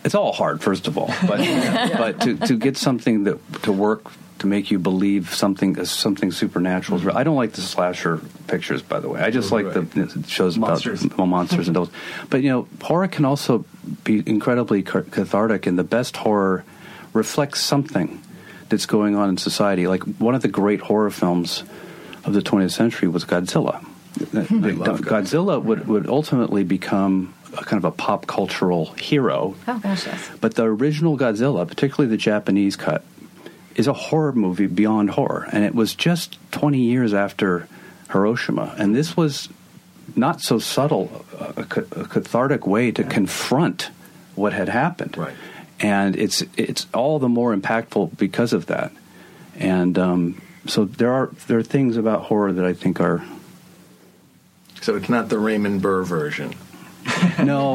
it's all hard. First of all, but but to to get something that to work to make you believe something uh, something supernatural. is real. I don't like the slasher pictures, by the way. I just like the the shows Monsters. about monsters and devils. But you know, horror can also be incredibly cathartic, and the best horror reflects something that's going on in society. Like one of the great horror films of the 20th century was Godzilla. love Godzilla would, would ultimately become a kind of a pop cultural hero. Oh gosh yes. But the original Godzilla, particularly the Japanese cut, is a horror movie beyond horror, and it was just 20 years after Hiroshima, and this was not so subtle, a, a a cathartic way to confront what had happened, Right. and it's it's all the more impactful because of that, and um, so there are there are things about horror that I think are So it's not the Raymond Burr version. no,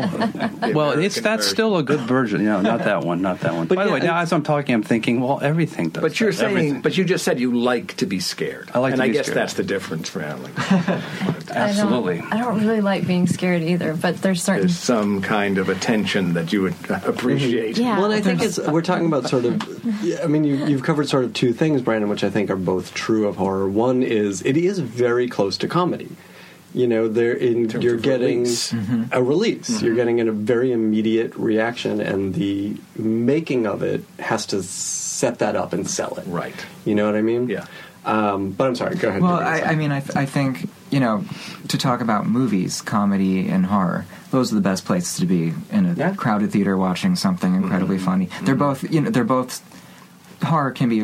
well, it's that's version. still a good version. No, not that one, not that one. But By the way, now as I'm talking, I'm thinking, well, everything does. But you're that, saying, everything. but you just said you like to be scared. I like and to I guess scared. that's the difference for Alan. absolutely. I don't, I don't really like being scared either, but there's certain. There's some kind of attention that you would appreciate. Yeah. Well, and I think it's we're talking about sort of. yeah, I mean, you, you've covered sort of two things, Brannon, which I think are both true of horror. One is it is very close to comedy. You know, there in terms you're getting release. Mm-hmm. a release. You're mm-hmm. getting a very immediate reaction, and the making of it has to set that up and sell it. Right. You know what I mean? Yeah. Um, but I'm sorry. Go ahead. Well, I, I mean, I, th- I think you know, to talk about movies, comedy, and horror, those are the best places to be in a Yeah. crowded theater watching something incredibly mm-hmm. funny. They're both, you know, they're both. Horror can be,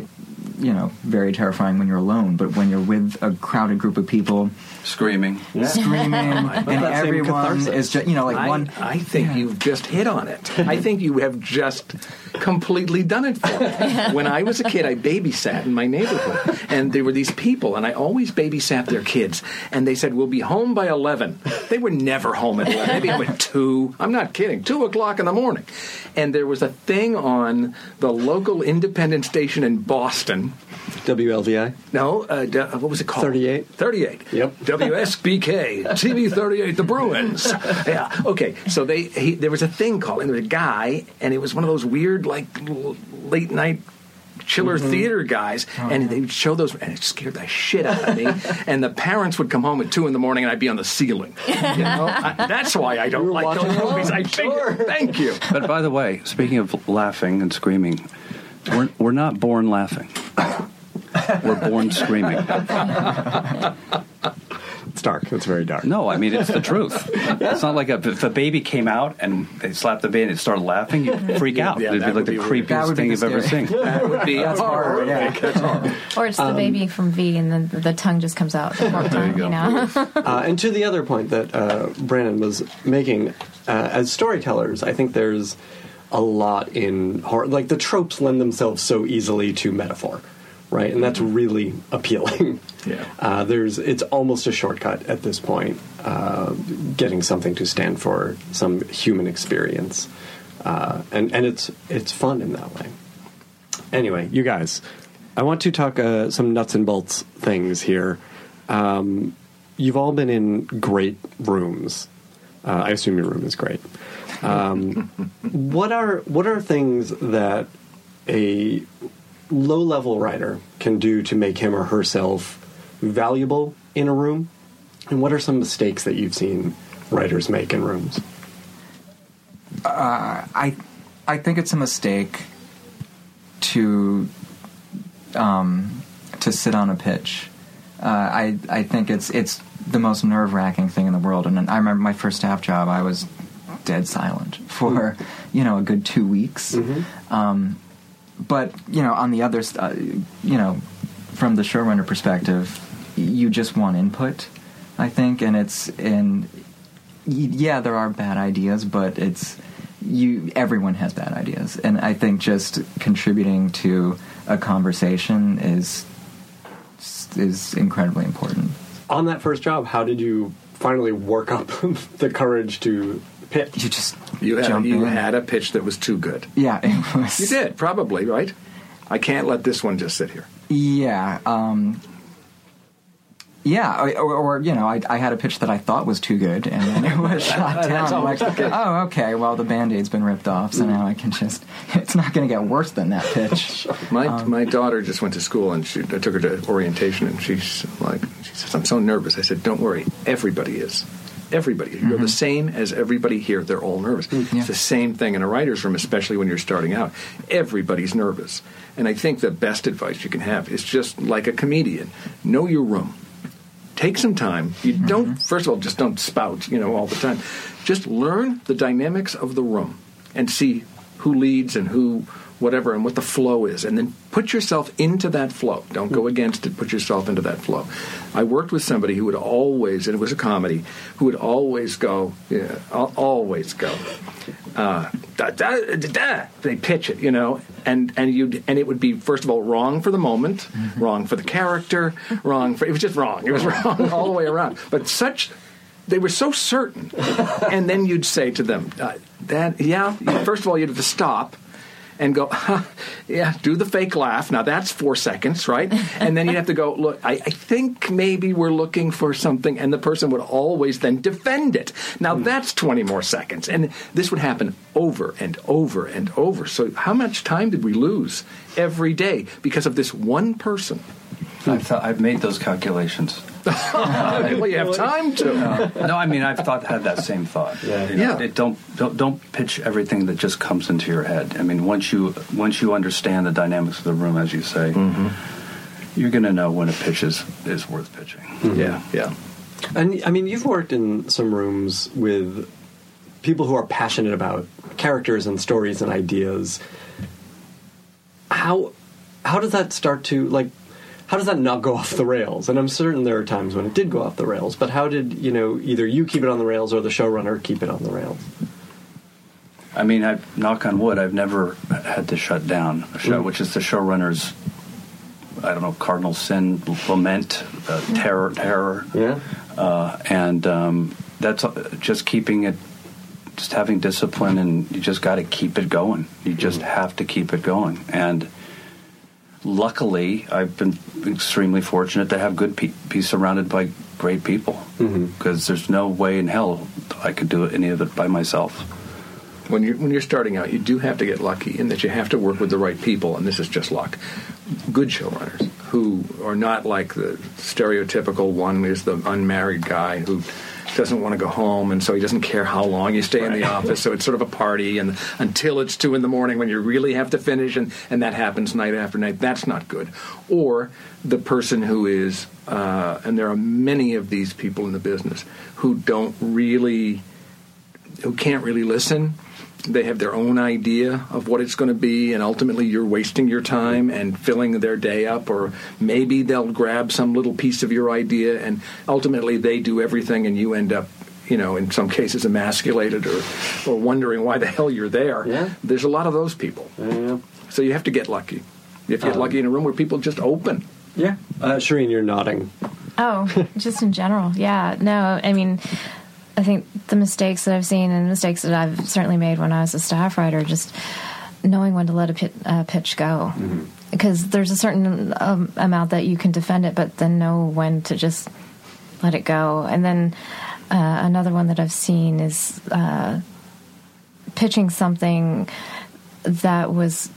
you know, very terrifying when you're alone, but when you're with a crowded group of people Screaming. screaming and everyone is just, you know, like I, one. I think you've just hit on it. I think you have just completely done it for me. When I was a kid, I babysat in my neighborhood, and there were these people, and I always babysat their kids, and they said, We'll be home by 11. They were never home at 11. Maybe at 2. I'm not kidding. 2 o'clock in the morning. And there was a thing on the local independent station in Boston. WLVI. No, uh, what was it called? 38. 38. Yep. WSBK, TV 38, the Bruins. Yeah. Okay. So they he, there was a thing called, and there was a guy, and it was one of those weird, like, l- late night chiller mm-hmm. theater guys, oh, and they would show those, and it scared the shit out of me. and the parents would come home at 2 in the morning, and I'd be on the ceiling. You know? I, that's why I don't like those watching movies. I alone. think. Thank you. But by the way, speaking of laughing and screaming, we're, we're not born laughing. We're born screaming. It's dark. It's very dark. No, I mean it's the truth. It's not like a, if a baby came out and they slapped the baby and it started laughing, you'd freak out. Yeah, It'd be like the be weird. creepiest That thing you've ever seen. That would be That's horror, yeah. That's horror. Or it's the baby from V, and then the tongue just comes out. The whole time, go. you know. Uh, and to the other point that uh, Brannon was making, uh, as storytellers, I think there's a lot in horror. Like the tropes lend themselves so easily to metaphor, right? And that's really appealing. Yeah. Uh, there's it's almost a shortcut at this point, uh, getting something to stand for some human experience, uh, and and it's it's fun in that way. Anyway, you guys, I want to talk uh, some nuts and bolts things here. Um, you've all been in great rooms. Uh, I assume your room is great. Um, what are what are things that a low level writer can do to make him or herself valuable in a room? And what are some mistakes that you've seen writers make in rooms? I I think it's a mistake to um, to sit on a pitch. Uh, I I think it's it's the most nerve wracking thing in the world. And I remember my first staff job. I was dead silent for you know a good two weeks. Um, but you know, on the other, uh, you know, from the showrunner perspective, you just want input. I think, and it's and yeah, there are bad ideas, but it's you. Everyone has bad ideas, and I think just contributing to a conversation is is incredibly important. On that first job, how did you finally work up the courage to pitch? You just You had, jump you in. had a pitch that was too good. yeah, it was. You did, probably, right? I can't let this one just sit here. Yeah. Um, yeah, or, or, or you know, I, I had a pitch that I thought was too good, and then it was shot down. I'm like, oh, okay, well, the band-aid's been ripped off, so now I can just. It's not going to get worse than that pitch. My Um, my daughter just went to school and she, I took her to orientation and she's like she says I'm so nervous. I said don't worry, everybody is. Everybody, you're Mm-hmm. the same as everybody here. They're all nervous. Yeah. It's the same thing in a writer's room, especially when you're starting out. Everybody's nervous, and I think the best advice you can have is just like a comedian: know your room. Take some time. You Mm-hmm. don't. First of all, just don't spout. You know, all the time. Just learn the dynamics of the room and see who leads and who whatever, and what the flow is, and then put yourself into that flow. Don't go against it. Put yourself into that flow. I worked with somebody who would always, and it was a comedy, who would always go, yeah, always go. Uh, da, da, da, da. They pitch it, you know, and and you and it would be first of all wrong for the moment, wrong for the character, wrong for it was just wrong. It was wrong all the way around. But such they were so certain, and then you'd say to them, uh, "That yeah." First of all, you'd have to stop and go, huh, yeah, do the fake laugh. Now that's four seconds, right? And then you'd have to go, look, I, I think maybe we're looking for something, and the person would always then defend it. Now hmm. that's 20 more seconds. And this would happen over and over and over. So how much time did we lose every day because of this one person? I've, th- I've made those calculations. well, you have time to. no, I mean I've thought had that same thought. Yeah. You know, Yeah. it- don't, don't don't pitch everything that just comes into your head. I mean, once you once you understand the dynamics of the room, as you say, mm-hmm. you're going to know when a pitch is is worth pitching. Mm-hmm. Yeah, yeah. And I mean, you've worked in some rooms with people who are passionate about characters and stories and ideas. How how does that start to like? How does that not go off the rails? And I'm certain there are times when it did go off the rails. But how did you know either you keep it on the rails or the showrunner keep it on the rails? I mean, I knock on wood, I've never had to shut down a show, which is the showrunner's. I don't know, cardinal sin, lament, uh, terror, terror. Yeah. uh, and um, that's uh, just keeping it, just having discipline, and you just got to keep it going. You just have to keep it going. And luckily, I've been extremely fortunate to have good pe- be surrounded by great people mm-hmm. because there's no way in hell I could do any of it by myself. when you're when you're starting out, you do have to get lucky in that you have to work with the right people, and this is just luck. Good showrunners who are not like the stereotypical one is the unmarried guy who doesn't want to go home, and so he doesn't care how long you stay in the office. So it's sort of a party, and until it's two in the morning when you really have to finish, and and that happens night after night. That's not good. Or the person who is, uh, and there are many of these people in the business who don't really who can't really listen. They have their own idea of what it's going to be, and ultimately you're wasting your time and filling their day up, or maybe they'll grab some little piece of your idea, and ultimately they do everything, and you end up, you know, in some cases emasculated or, or wondering why the hell you're there. Yeah. There's a lot of those people. Yeah. So you have to get lucky. If You have to get lucky in a room where people just open. Yeah. Uh, Shireen, you're nodding. Oh, just in general. Yeah. No, I mean, I think the mistakes that I've seen and mistakes that I've certainly made when I was a staff writer, just knowing when to let a pit, uh, pitch go. Because there's a certain um, amount that you can defend it, but then know when to just let it go. And then uh, another one that I've seen is uh, pitching something that was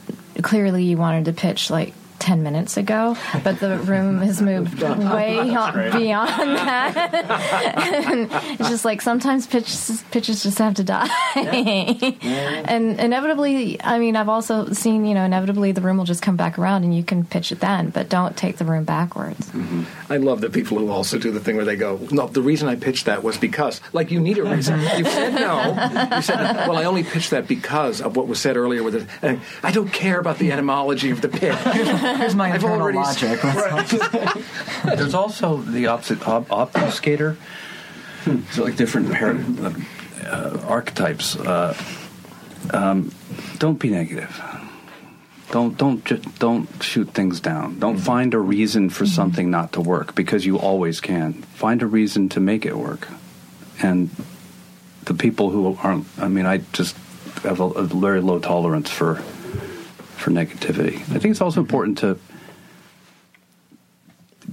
clearly you wanted to pitch like 10 minutes ago, but the room has moved way on- beyond that. and it's just like sometimes pitches, pitches just have to die. and inevitably, I mean, I've also seen, you know, inevitably the room will just come back around and you can pitch it then, but don't take the room backwards. Mm-hmm. I love the people who also do the thing where they go, "No, the reason I pitched that was because." Like you need a reason. Mm-hmm. you said no. You said, "Well, I only pitched that because of what was said earlier." With it, and I don't care about the etymology of the pitch. Here's my I've internal already logic. There's also the opposite ob- obfuscator. So like different par- uh, archetypes. Uh, um, don't be negative. Don't don't just don't shoot things down. Don't find a reason for something not to work because you always can. Find a reason to make it work. And the people who aren't. I mean, I just have a, a very low tolerance for for negativity. I think it's also important to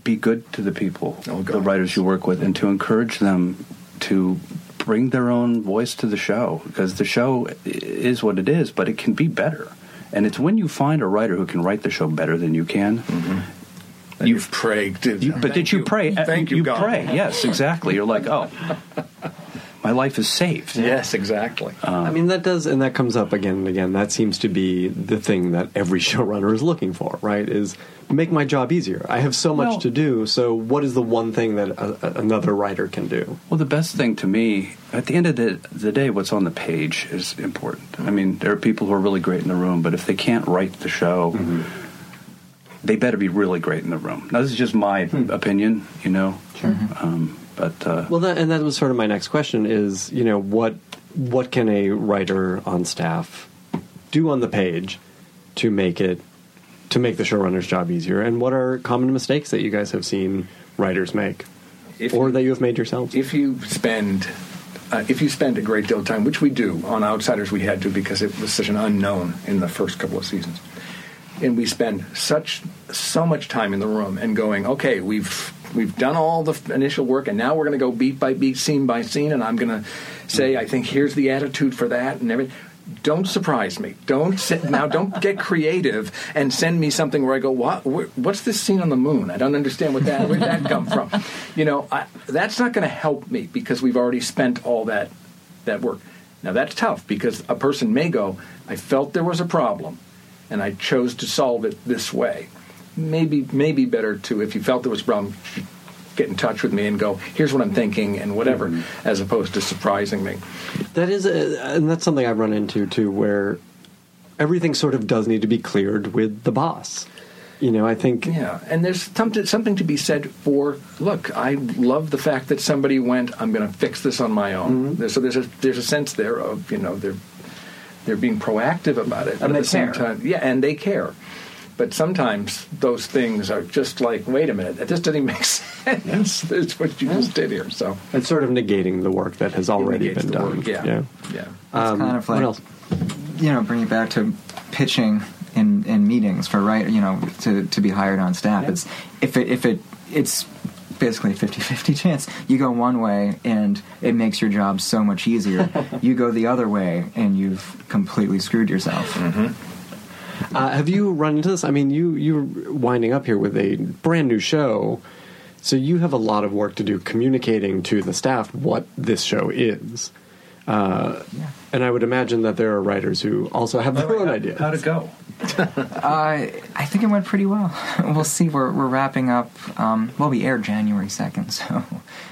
be good to the people, Oh, the writers you work with, and to encourage them to bring their own voice to the show because the show is what it is, but it can be better. And it's when you find a writer who can write the show better than you can. And you've prayed. You, but did you, pray? Uh, Thank you, You God. pray. Yes, exactly. You're like, oh, my life is saved. Yes, exactly. Um, I mean, that does, and that comes up again and again. That seems to be the thing that every showrunner is looking for, right? Is make my job easier. I have so much Well- to do, so what is the one thing that a, a, another writer can do? Well, the best thing to me, at the end of the, the day, what's on the page is important. I mean, there are people who are really great in the room, but if they can't write the show, mm-hmm. they better be really great in the room. Now, this is just my hmm. opinion, you know. Sure. Um, but uh, Well, that, and that was sort of my next question: is you know what what can a writer on staff do on the page to make it to make the showrunner's job easier, and what are common mistakes that you guys have seen writers make, If or you- that you have made yourselves? if you spend uh, if you spend a great deal of time, which we do on Outsiders, we had to because it was such an unknown in the first couple of seasons, and we spend such so much time in the room and going, okay, we've we've done all the initial work, and now we're going to go beat by beat, scene by scene, and I'm going to say, I think here's the attitude for that, and everything. Don't surprise me. Don't sit, now. Don't get creative and send me something where I go, "What? What's this scene on the moon? I don't understand what that. Where did that come from?" You know, I, that's not going to help me because we've already spent all that that work. Now that's tough because a person may go, "I felt there was a problem, and I chose to solve it this way." Maybe, maybe better to if you felt there was a problem, get in touch with me and go, "Here's what I'm thinking," and whatever, mm-hmm. as opposed to surprising me. That is, a, and that's something I've run into too, where everything sort of does need to be cleared with the boss. You know, I think Yeah, and there's something something to be said for. Look, I love the fact that somebody went. I'm going to fix this on my own. Mm-hmm. There's- So there's a there's a sense there of you know they're they're being proactive about it, but And at they the same care. time, yeah, and they care. But sometimes those things are just like, wait a minute, that just doesn't even make sense. That's what you just did here. So it's sort of negating the work that has already been done. work, yeah, yeah. yeah. Um, kind of what like- else? you know, bring it back to pitching in, in meetings for right, you know, to, to be hired on staff. It's if it if it it's basically a 50-50 chance. You go one way and it makes your job so much easier. you go the other way and you've completely screwed yourself. Uh, have you run into this? I mean, you you're winding up here with a brand new show, so you have a lot of work to do communicating to the staff what this show is. Uh, And I would imagine that there are writers who also have their own ideas. how'd it go? Uh, I think it went pretty well. we'll see. We're, we're wrapping up. Um, well, we aired January 2nd, so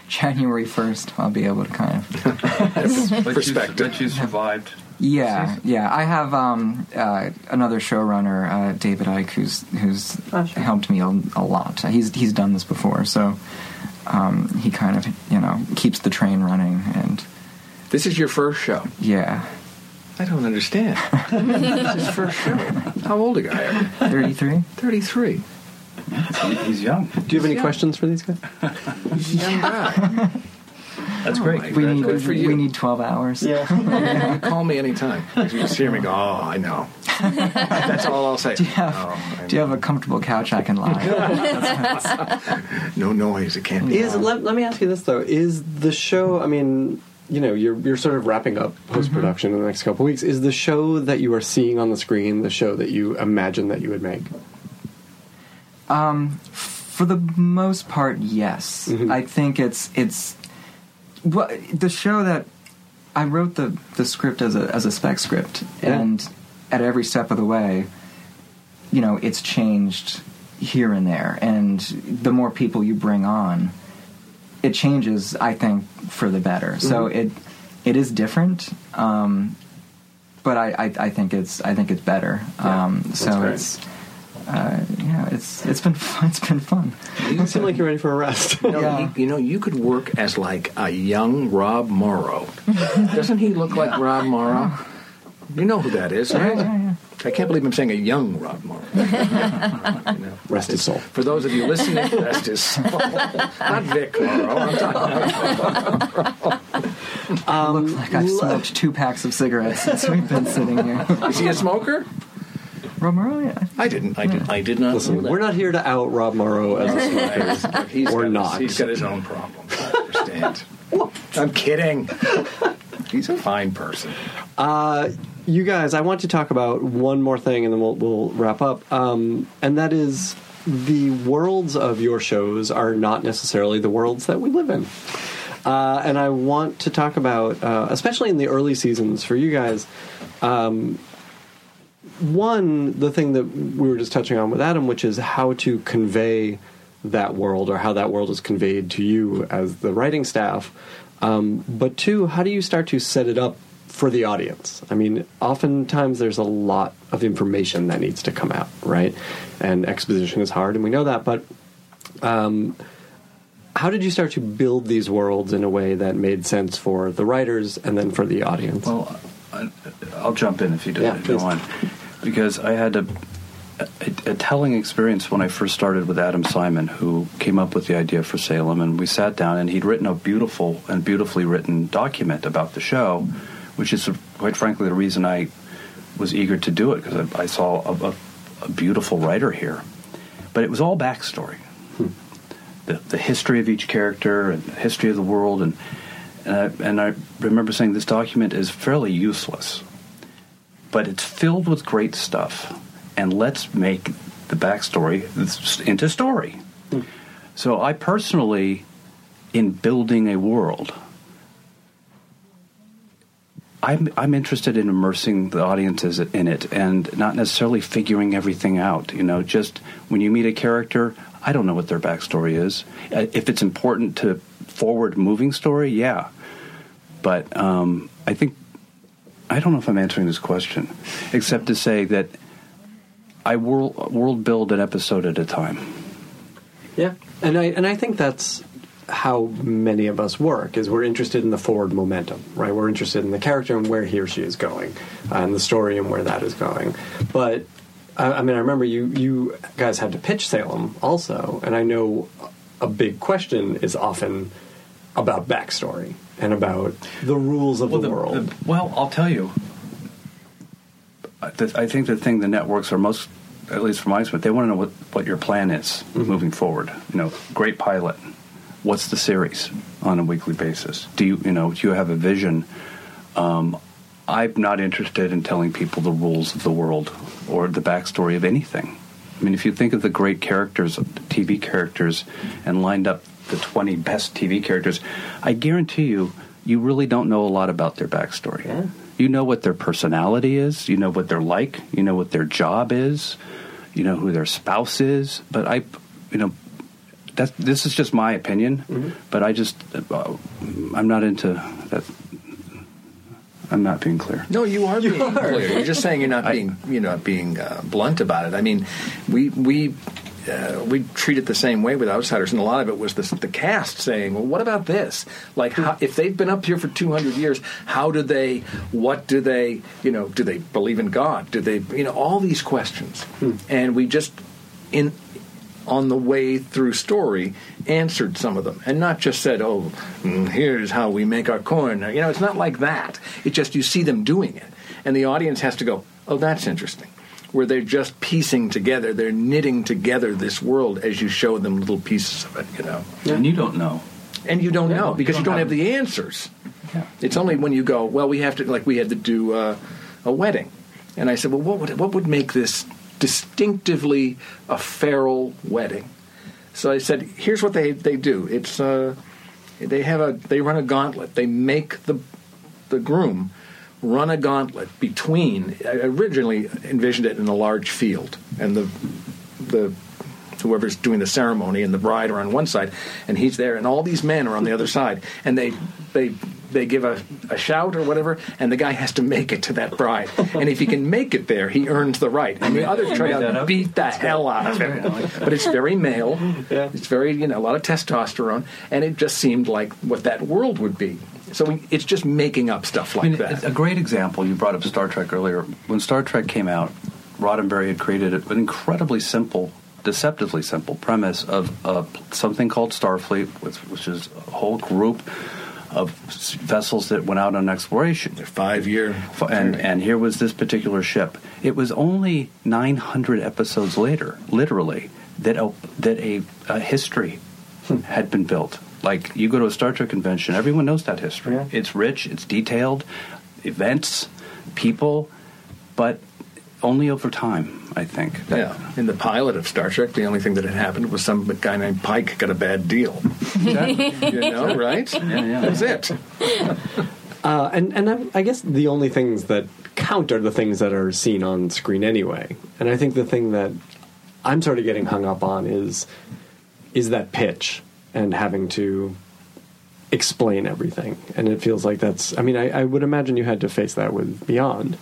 January 1st, I'll be able to kind of Perspective. That you survived. Yeah, yeah. I have um, uh, another showrunner, uh, David Eick, who's who's helped me a, a lot. He's he's done this before, so um, he kind of you know keeps the train running, and This is your first show. yeah, I don't understand. this is first show. How old a guy? are you? thirty three. Thirty-three. He's young. Do you have any questions for these guys? Young guy. That's great. We need Good for you. we need twelve hours. You call me anytime. You just hear me go, oh, I know. That's all I'll say. Do you have Oh, Do you have a comfortable couch I can lie? know. no noise. It can't be. Is let, let me ask you this though: Is the show? I mean, you know, you're you're sort of wrapping up post production in the next couple weeks. Is the show that you are seeing on the screen the show that you imagine that you would make? Um, for the most part, yes. Mhm. I think it's it's well the show that I wrote the the script as a as a spec script, Yeah. and at every step of the way, you know, it's changed here and there, and the more people you bring on, it changes. I think for the better. So Mhm. it it is different. Um, but I, I, I think it's I think it's better. Yeah, um, so it's uh, yeah, it's it's been fun. It's been fun. You seem like you're ready for a rest. You know, Yeah. you, you know, you could work as like a young Rob Morrow. Doesn't he look like Rob Morrow? You know who that is, right? Yeah, yeah. I can't believe I'm saying a young Rob Morrow. You know. Rest his soul. For those of you listening, rest his soul. Not Vic Morrow. I'm talking about Looks like I've smoked two packs of cigarettes since we've been sitting here. Is he a smoker? Romero, yeah. I didn't. I did. I did not. Listen, we're not here to out Rob Morrow as a smoker. He's Or got, not. He's got his own problems. I understand. I'm kidding. He's a fine person. Uh, you guys, I want to talk about one more thing, and then we'll, we'll wrap up. Um, and that is the worlds of your shows are not necessarily the worlds that we live in. uh, and I want to talk about, uh, especially in the early seasons for you guys. Um, one, the thing that we were just touching on with Adam, which is how to convey that world or how that world is conveyed to you as the writing staff. Um, but two, how do you start to set it up for the audience? I mean, oftentimes there's a lot of information that needs to come out, right? And exposition is hard, and we know that. But um, how did you start to build these worlds in a way that made sense for the writers and then for the audience? Well, I'll jump in if you, do, Yeah, if you please. want, because I had a, a, a telling experience when I first started with Adam Simon, who came up with the idea for Salem, and we sat down, and he'd written a beautiful and beautifully written document about the show, which is quite frankly the reason I was eager to do it because I, I saw a, a, a beautiful writer here, but it was all backstory. Hmm. The, the history of each character and the history of the world and and I, and I remember saying this document is fairly useless but it's filled with great stuff and let's make the backstory into story so I personally in building a world I'm, I'm interested in immersing the audiences in it and not necessarily figuring everything out. You know, just when you meet a character, I don't know what their backstory is. Uh, If it's important to forward moving story, yeah. But um, I think I don't know if I'm answering this question, except to say that I world, world build an episode at a time. Yeah, and I and I think that's how many of us work. Is we're interested in the forward momentum, right? We're interested in the character and where he or she is going, uh, and the story and where that is going. But I, I mean, I remember you you guys had to pitch Salem also, and I know a big question is often about backstory and about the rules of the, world. well, I'll tell you. I think the thing the networks are most, at least from my experience, they want to know what, what your plan is moving forward. You know, great pilot. What's the series on a weekly basis? Do you, you know, do you have a vision? Um, I'm not interested in telling people the rules of the world or the backstory of anything. I mean, if you think of the great characters, TV characters, and lined up the 20 best TV characters, I guarantee you, you really don't know a lot about their backstory. Yeah. You know what their personality is, you know what they're like, you know what their job is, you know who their spouse is, but I, you know, that this is just my opinion, but I just, uh, I'm not into that. I'm not being clear. No, you are being clear. You're just saying you're not being you're not being uh, blunt about it. I mean, we we. Uh, we treat it the same way with outsiders, and a lot of it was the, the cast saying, "Well, what about this? Like, how, if they've been up here for 200 years, how do they? What do they? You know, do they believe in God? Do they? You know, all these questions." And we just in on the way through story answered some of them and not just said oh mm, here's how we make our corn you know it's not like that it just you see them doing it and the audience has to go oh that's interesting where they're just piecing together they're knitting together this world as you show them little pieces of it you know Yeah. And you don't know. and you don't know because you don't don't have have- the answers. Yeah. It's only when you go, well, we have to, like we had to do uh, a wedding, and I said, well, what would what would make this distinctively a Farrell wedding? So I said, here's what they they do. It's uh, they have a they run a gauntlet. They make the the groom run a gauntlet between. I originally envisioned it in a large field, and the the whoever's doing the ceremony and the bride are on one side, and he's there, and all these men are on the other side, and they they they give a, a shout or whatever, and the guy has to make it to that bride, and if he can make it there, he earns the right, and the others try to beat the hell out of him. But it's very male. It's very you know a lot of testosterone, and it just seemed like what that world would be. So we, it's just making up stuff like I mean, that. a great example. You brought up Star Trek earlier. When Star Trek came out, Roddenberry had created an incredibly simple, deceptively simple premise of uh, something called Starfleet, which, which is a whole group of vessels that went out on exploration. Five year And, and here was this particular ship. It was only 900 episodes later, literally, that a, that a, a history had been built. Like you go to a Star Trek convention, everyone knows that history. It's rich, it's detailed, events, people, but only over time. I think. That- Yeah, in the pilot of Star Trek, the only thing that had happened was some guy named Pike got a bad deal. Exactly. You know, right? Yeah, yeah. That was it. Uh, and and I, I guess the only things that count are the things that are seen on screen anyway. And I think the thing that I'm sort of getting hung up on is is that pitch and having to explain everything. And it feels like that's. I mean, I, I would imagine you had to face that with Beyond.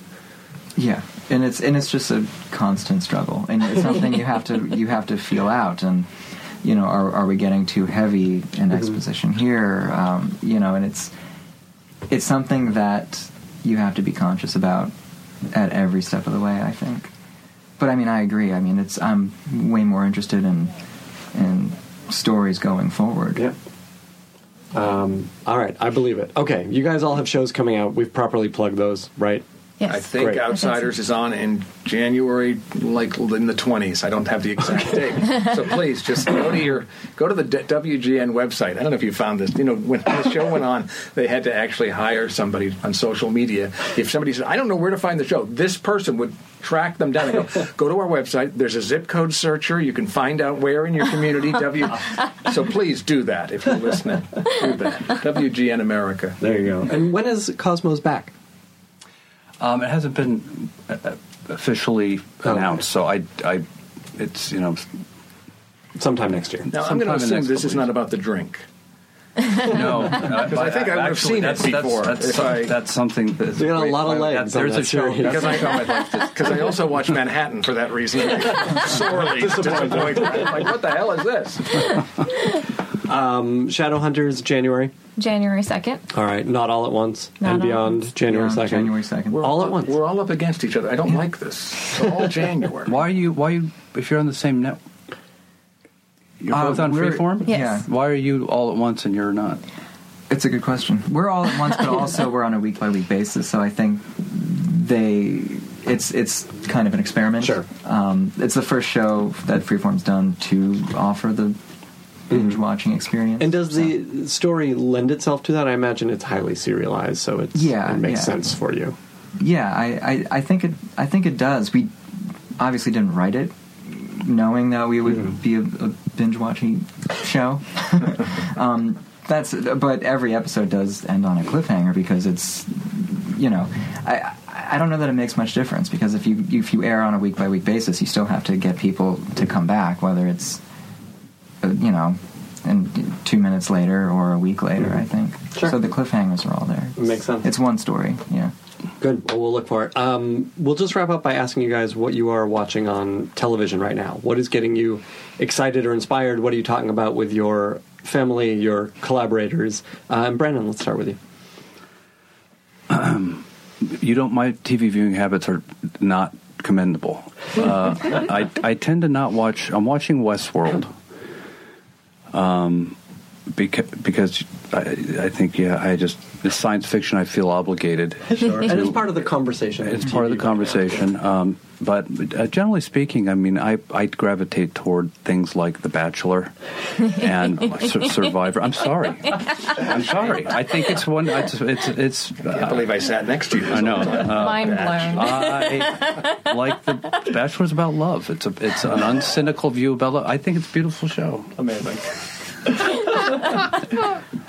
Yeah, and it's and it's just a constant struggle, and it's something you have to you have to feel out, and you know, are are we getting too heavy in exposition here? Um, you know, and it's it's something that you have to be conscious about at every step of the way. I think, but I mean, I agree. I mean, it's I'm way more interested in in stories going forward. Yeah. Um, all right, I believe it. Okay, you guys all have shows coming out. We've properly plugged those, right? Yes. I think Great. Outsiders is on in January, like in the twenties. I don't have the exact date, so please just go to your go to the D- WGN website. I don't know if you found this. You know, when the show went on, they had to actually hire somebody on social media. If somebody said, "I don't know where to find the show," this person would track them down and go, "Go to our website. There's a zip code searcher. You can find out where in your community." W. So please do that if you're listening. Do that. WGN America. There you go. And when is Cosmos back? Um, it hasn't been uh, uh, officially Oh, announced, so I, I, it's you know, Sometime next year. Now I'm going to assume this is not about the drink. no, because I think I would have seen it before That's, if some- I- that's something. That's They got a great- lot of legs on There's that a show. Because I, because I also watched Manhattan for that reason. Sorely disappointed. Like, what the hell is this? Shadowhunters, January. January 2nd. All right, not all at once. Not and all at beyond, once. January Beyond 2nd. January second. We're All at once. We're all up against each other. I don't like this. So all January. Why are you? Why are you? If you're on the same net, you're Uh, both on we're- Freeform. Yes. Yeah. Why are you all at once and you're not? It's a good question. We're all at once, but also we're on a week by week basis. So I think they it's it's kind of an experiment. Sure. Um, it's the first show that Freeform's done to offer the binge watching experience. And does So- the story lend itself to that? I imagine it's highly serialized, so it's, Yeah, it makes yeah. sense for you. Yeah, I, I, I think it I think it does. We obviously didn't write it knowing that we would be a, a binge watching show. um, that's but every episode does end on a cliffhanger because it's you know I I don't know that it makes much difference because if you if you air on a week by week basis you still have to get people to come back whether it's you know and two minutes later or a week later I think Sure. so the cliffhangers are all there Makes sense. it's one story yeah Good. Well, we'll look for it. Um, we'll just wrap up by asking you guys what you are watching on television right now. What is getting you excited or inspired? What are you talking about with your family, your collaborators? Uh, and Brannon, let's start with you. You don't. My TV viewing habits are not commendable. Uh, I I tend to not watch. I'm watching Westworld. Um, because because I, I think yeah I just it's science fiction. I feel obligated. And it's part of the conversation. It's part of the conversation. Um, but uh, generally speaking, I mean, I, I gravitate toward things like The Bachelor and Sur- Survivor. I'm sorry. I'm sorry. I think it's one. It's it's. it's I can't believe I sat next to you. I know. whole time. Uh, Mind blown. I like the Bachelor's about love. It's a it's an uncynical view about love. I think it's a beautiful show. Amazing.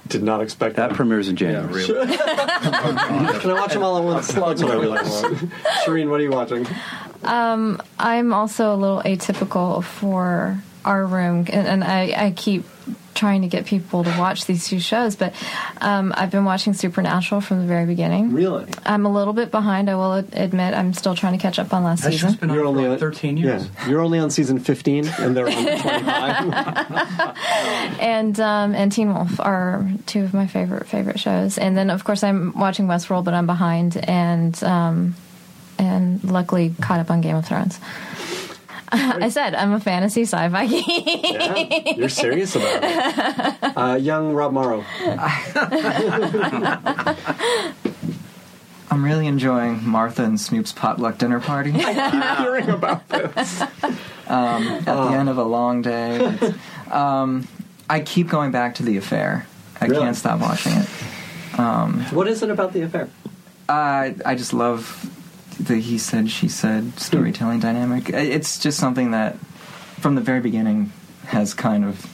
Did not expect That that. premieres in Yeah, January. really. Can I watch them all at once? That's what I really want. Shireen, what are you watching? Um, I'm also a little atypical for our room, and, and I, I keep trying to get people to watch these two shows, but um, I've been watching Supernatural from the very beginning. Really? I'm a little bit behind, I will admit. I'm still trying to catch up on last That season. been on You're for only like on- 13 years. Yeah, you're only on season 15, and they're on 25. and um, and Teen Wolf are two of my favorite favorite shows. And then of course I'm watching Westworld, but I'm behind, and um, and luckily caught up on Game of Thrones. I said I'm a fantasy sci-fi geek. yeah, you're serious about it. Uh, young Rob Morrow. I'm really enjoying Martha and Snoop's potluck dinner party. I keep hearing about this. um, at the end of a long day. Um, I keep going back to the affair. I Really? can't stop watching it. What is it about the affair? I I just love the he said she said storytelling dynamic. It's just something that from the very beginning has kind of.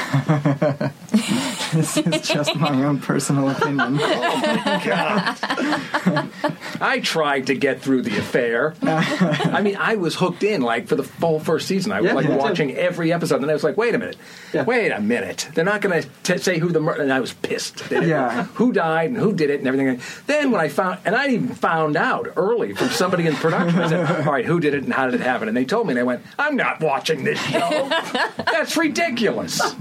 this is just my own personal opinion. oh my god! I tried to get through the affair. I mean, I was hooked in like for the full first season. I was Yeah, like me too. watching every episode, and I was like, "Wait a minute, Yeah. wait a minute! They're not going to say who the murder." And I was pissed. Yeah. who died and who did it and everything. Then when I found, and I even found out early from somebody in production, I said, "All right, who did it and how did it happen?" And they told me, and I went, "I'm not watching this show. That's ridiculous."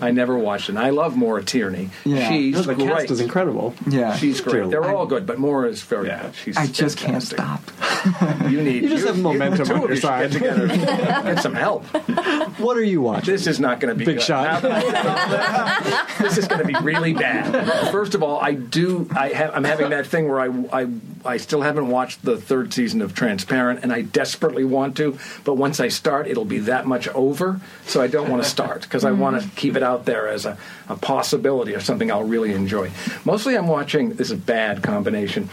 I never watched it. And I love Maura Tierney. Yeah. She's No, the great. cast is incredible. Yeah, She's great. They're all good, but Maura is very good. She's I just can't stop. You need You just have momentum on your side. Get together, get some help. What are you watching? This is not going to be Big good. shot. Now that I said all that, this is going to be really bad. First of all, I do. I have. I'm having that thing where I, I I still haven't watched the third season of Transparent, and I desperately want to. But once I start, it'll be that much over. So I don't want to start because I want to keep it out there as a, a possibility of something I'll really enjoy. Mostly, I'm watching. This is a bad combination.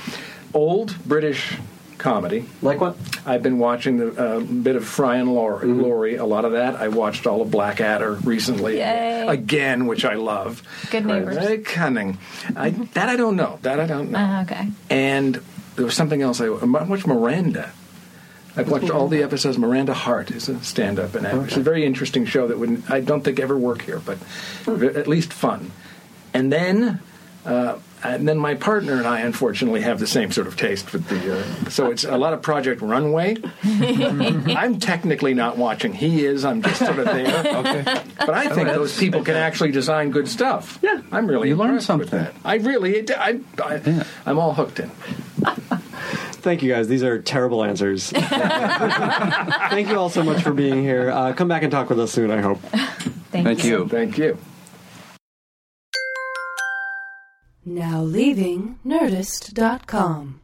Old British comedy. Like what? I've been watching a uh, bit of Fry and Laurie, Laurie, a lot of that. I watched all of Blackadder recently Yay. again, which I love. Good neighbors. Very cunning. I, that I don't know. That I don't know. Uh, okay. And there was something else. I, I watched Miranda. I've watched all the episodes. Miranda Hart is a stand-up and actress. It's a very interesting show that would I don't think ever work here, but at least fun. And then, uh, and then my partner and I unfortunately have the same sort of taste with the. Uh, so it's a lot of Project Runway. I'm technically not watching. He is. I'm just sort of there. Okay. But I think those people can actually design good stuff. Yeah. I'm really You learn impressed with something. that. I really. I, I, I'm all hooked in. Thank you guys. These are terrible answers. Thank you all so much for being here. Uh, come back and talk with us soon, I hope. Thank, Thank you. Thank you. Now leaving Nerdist.com.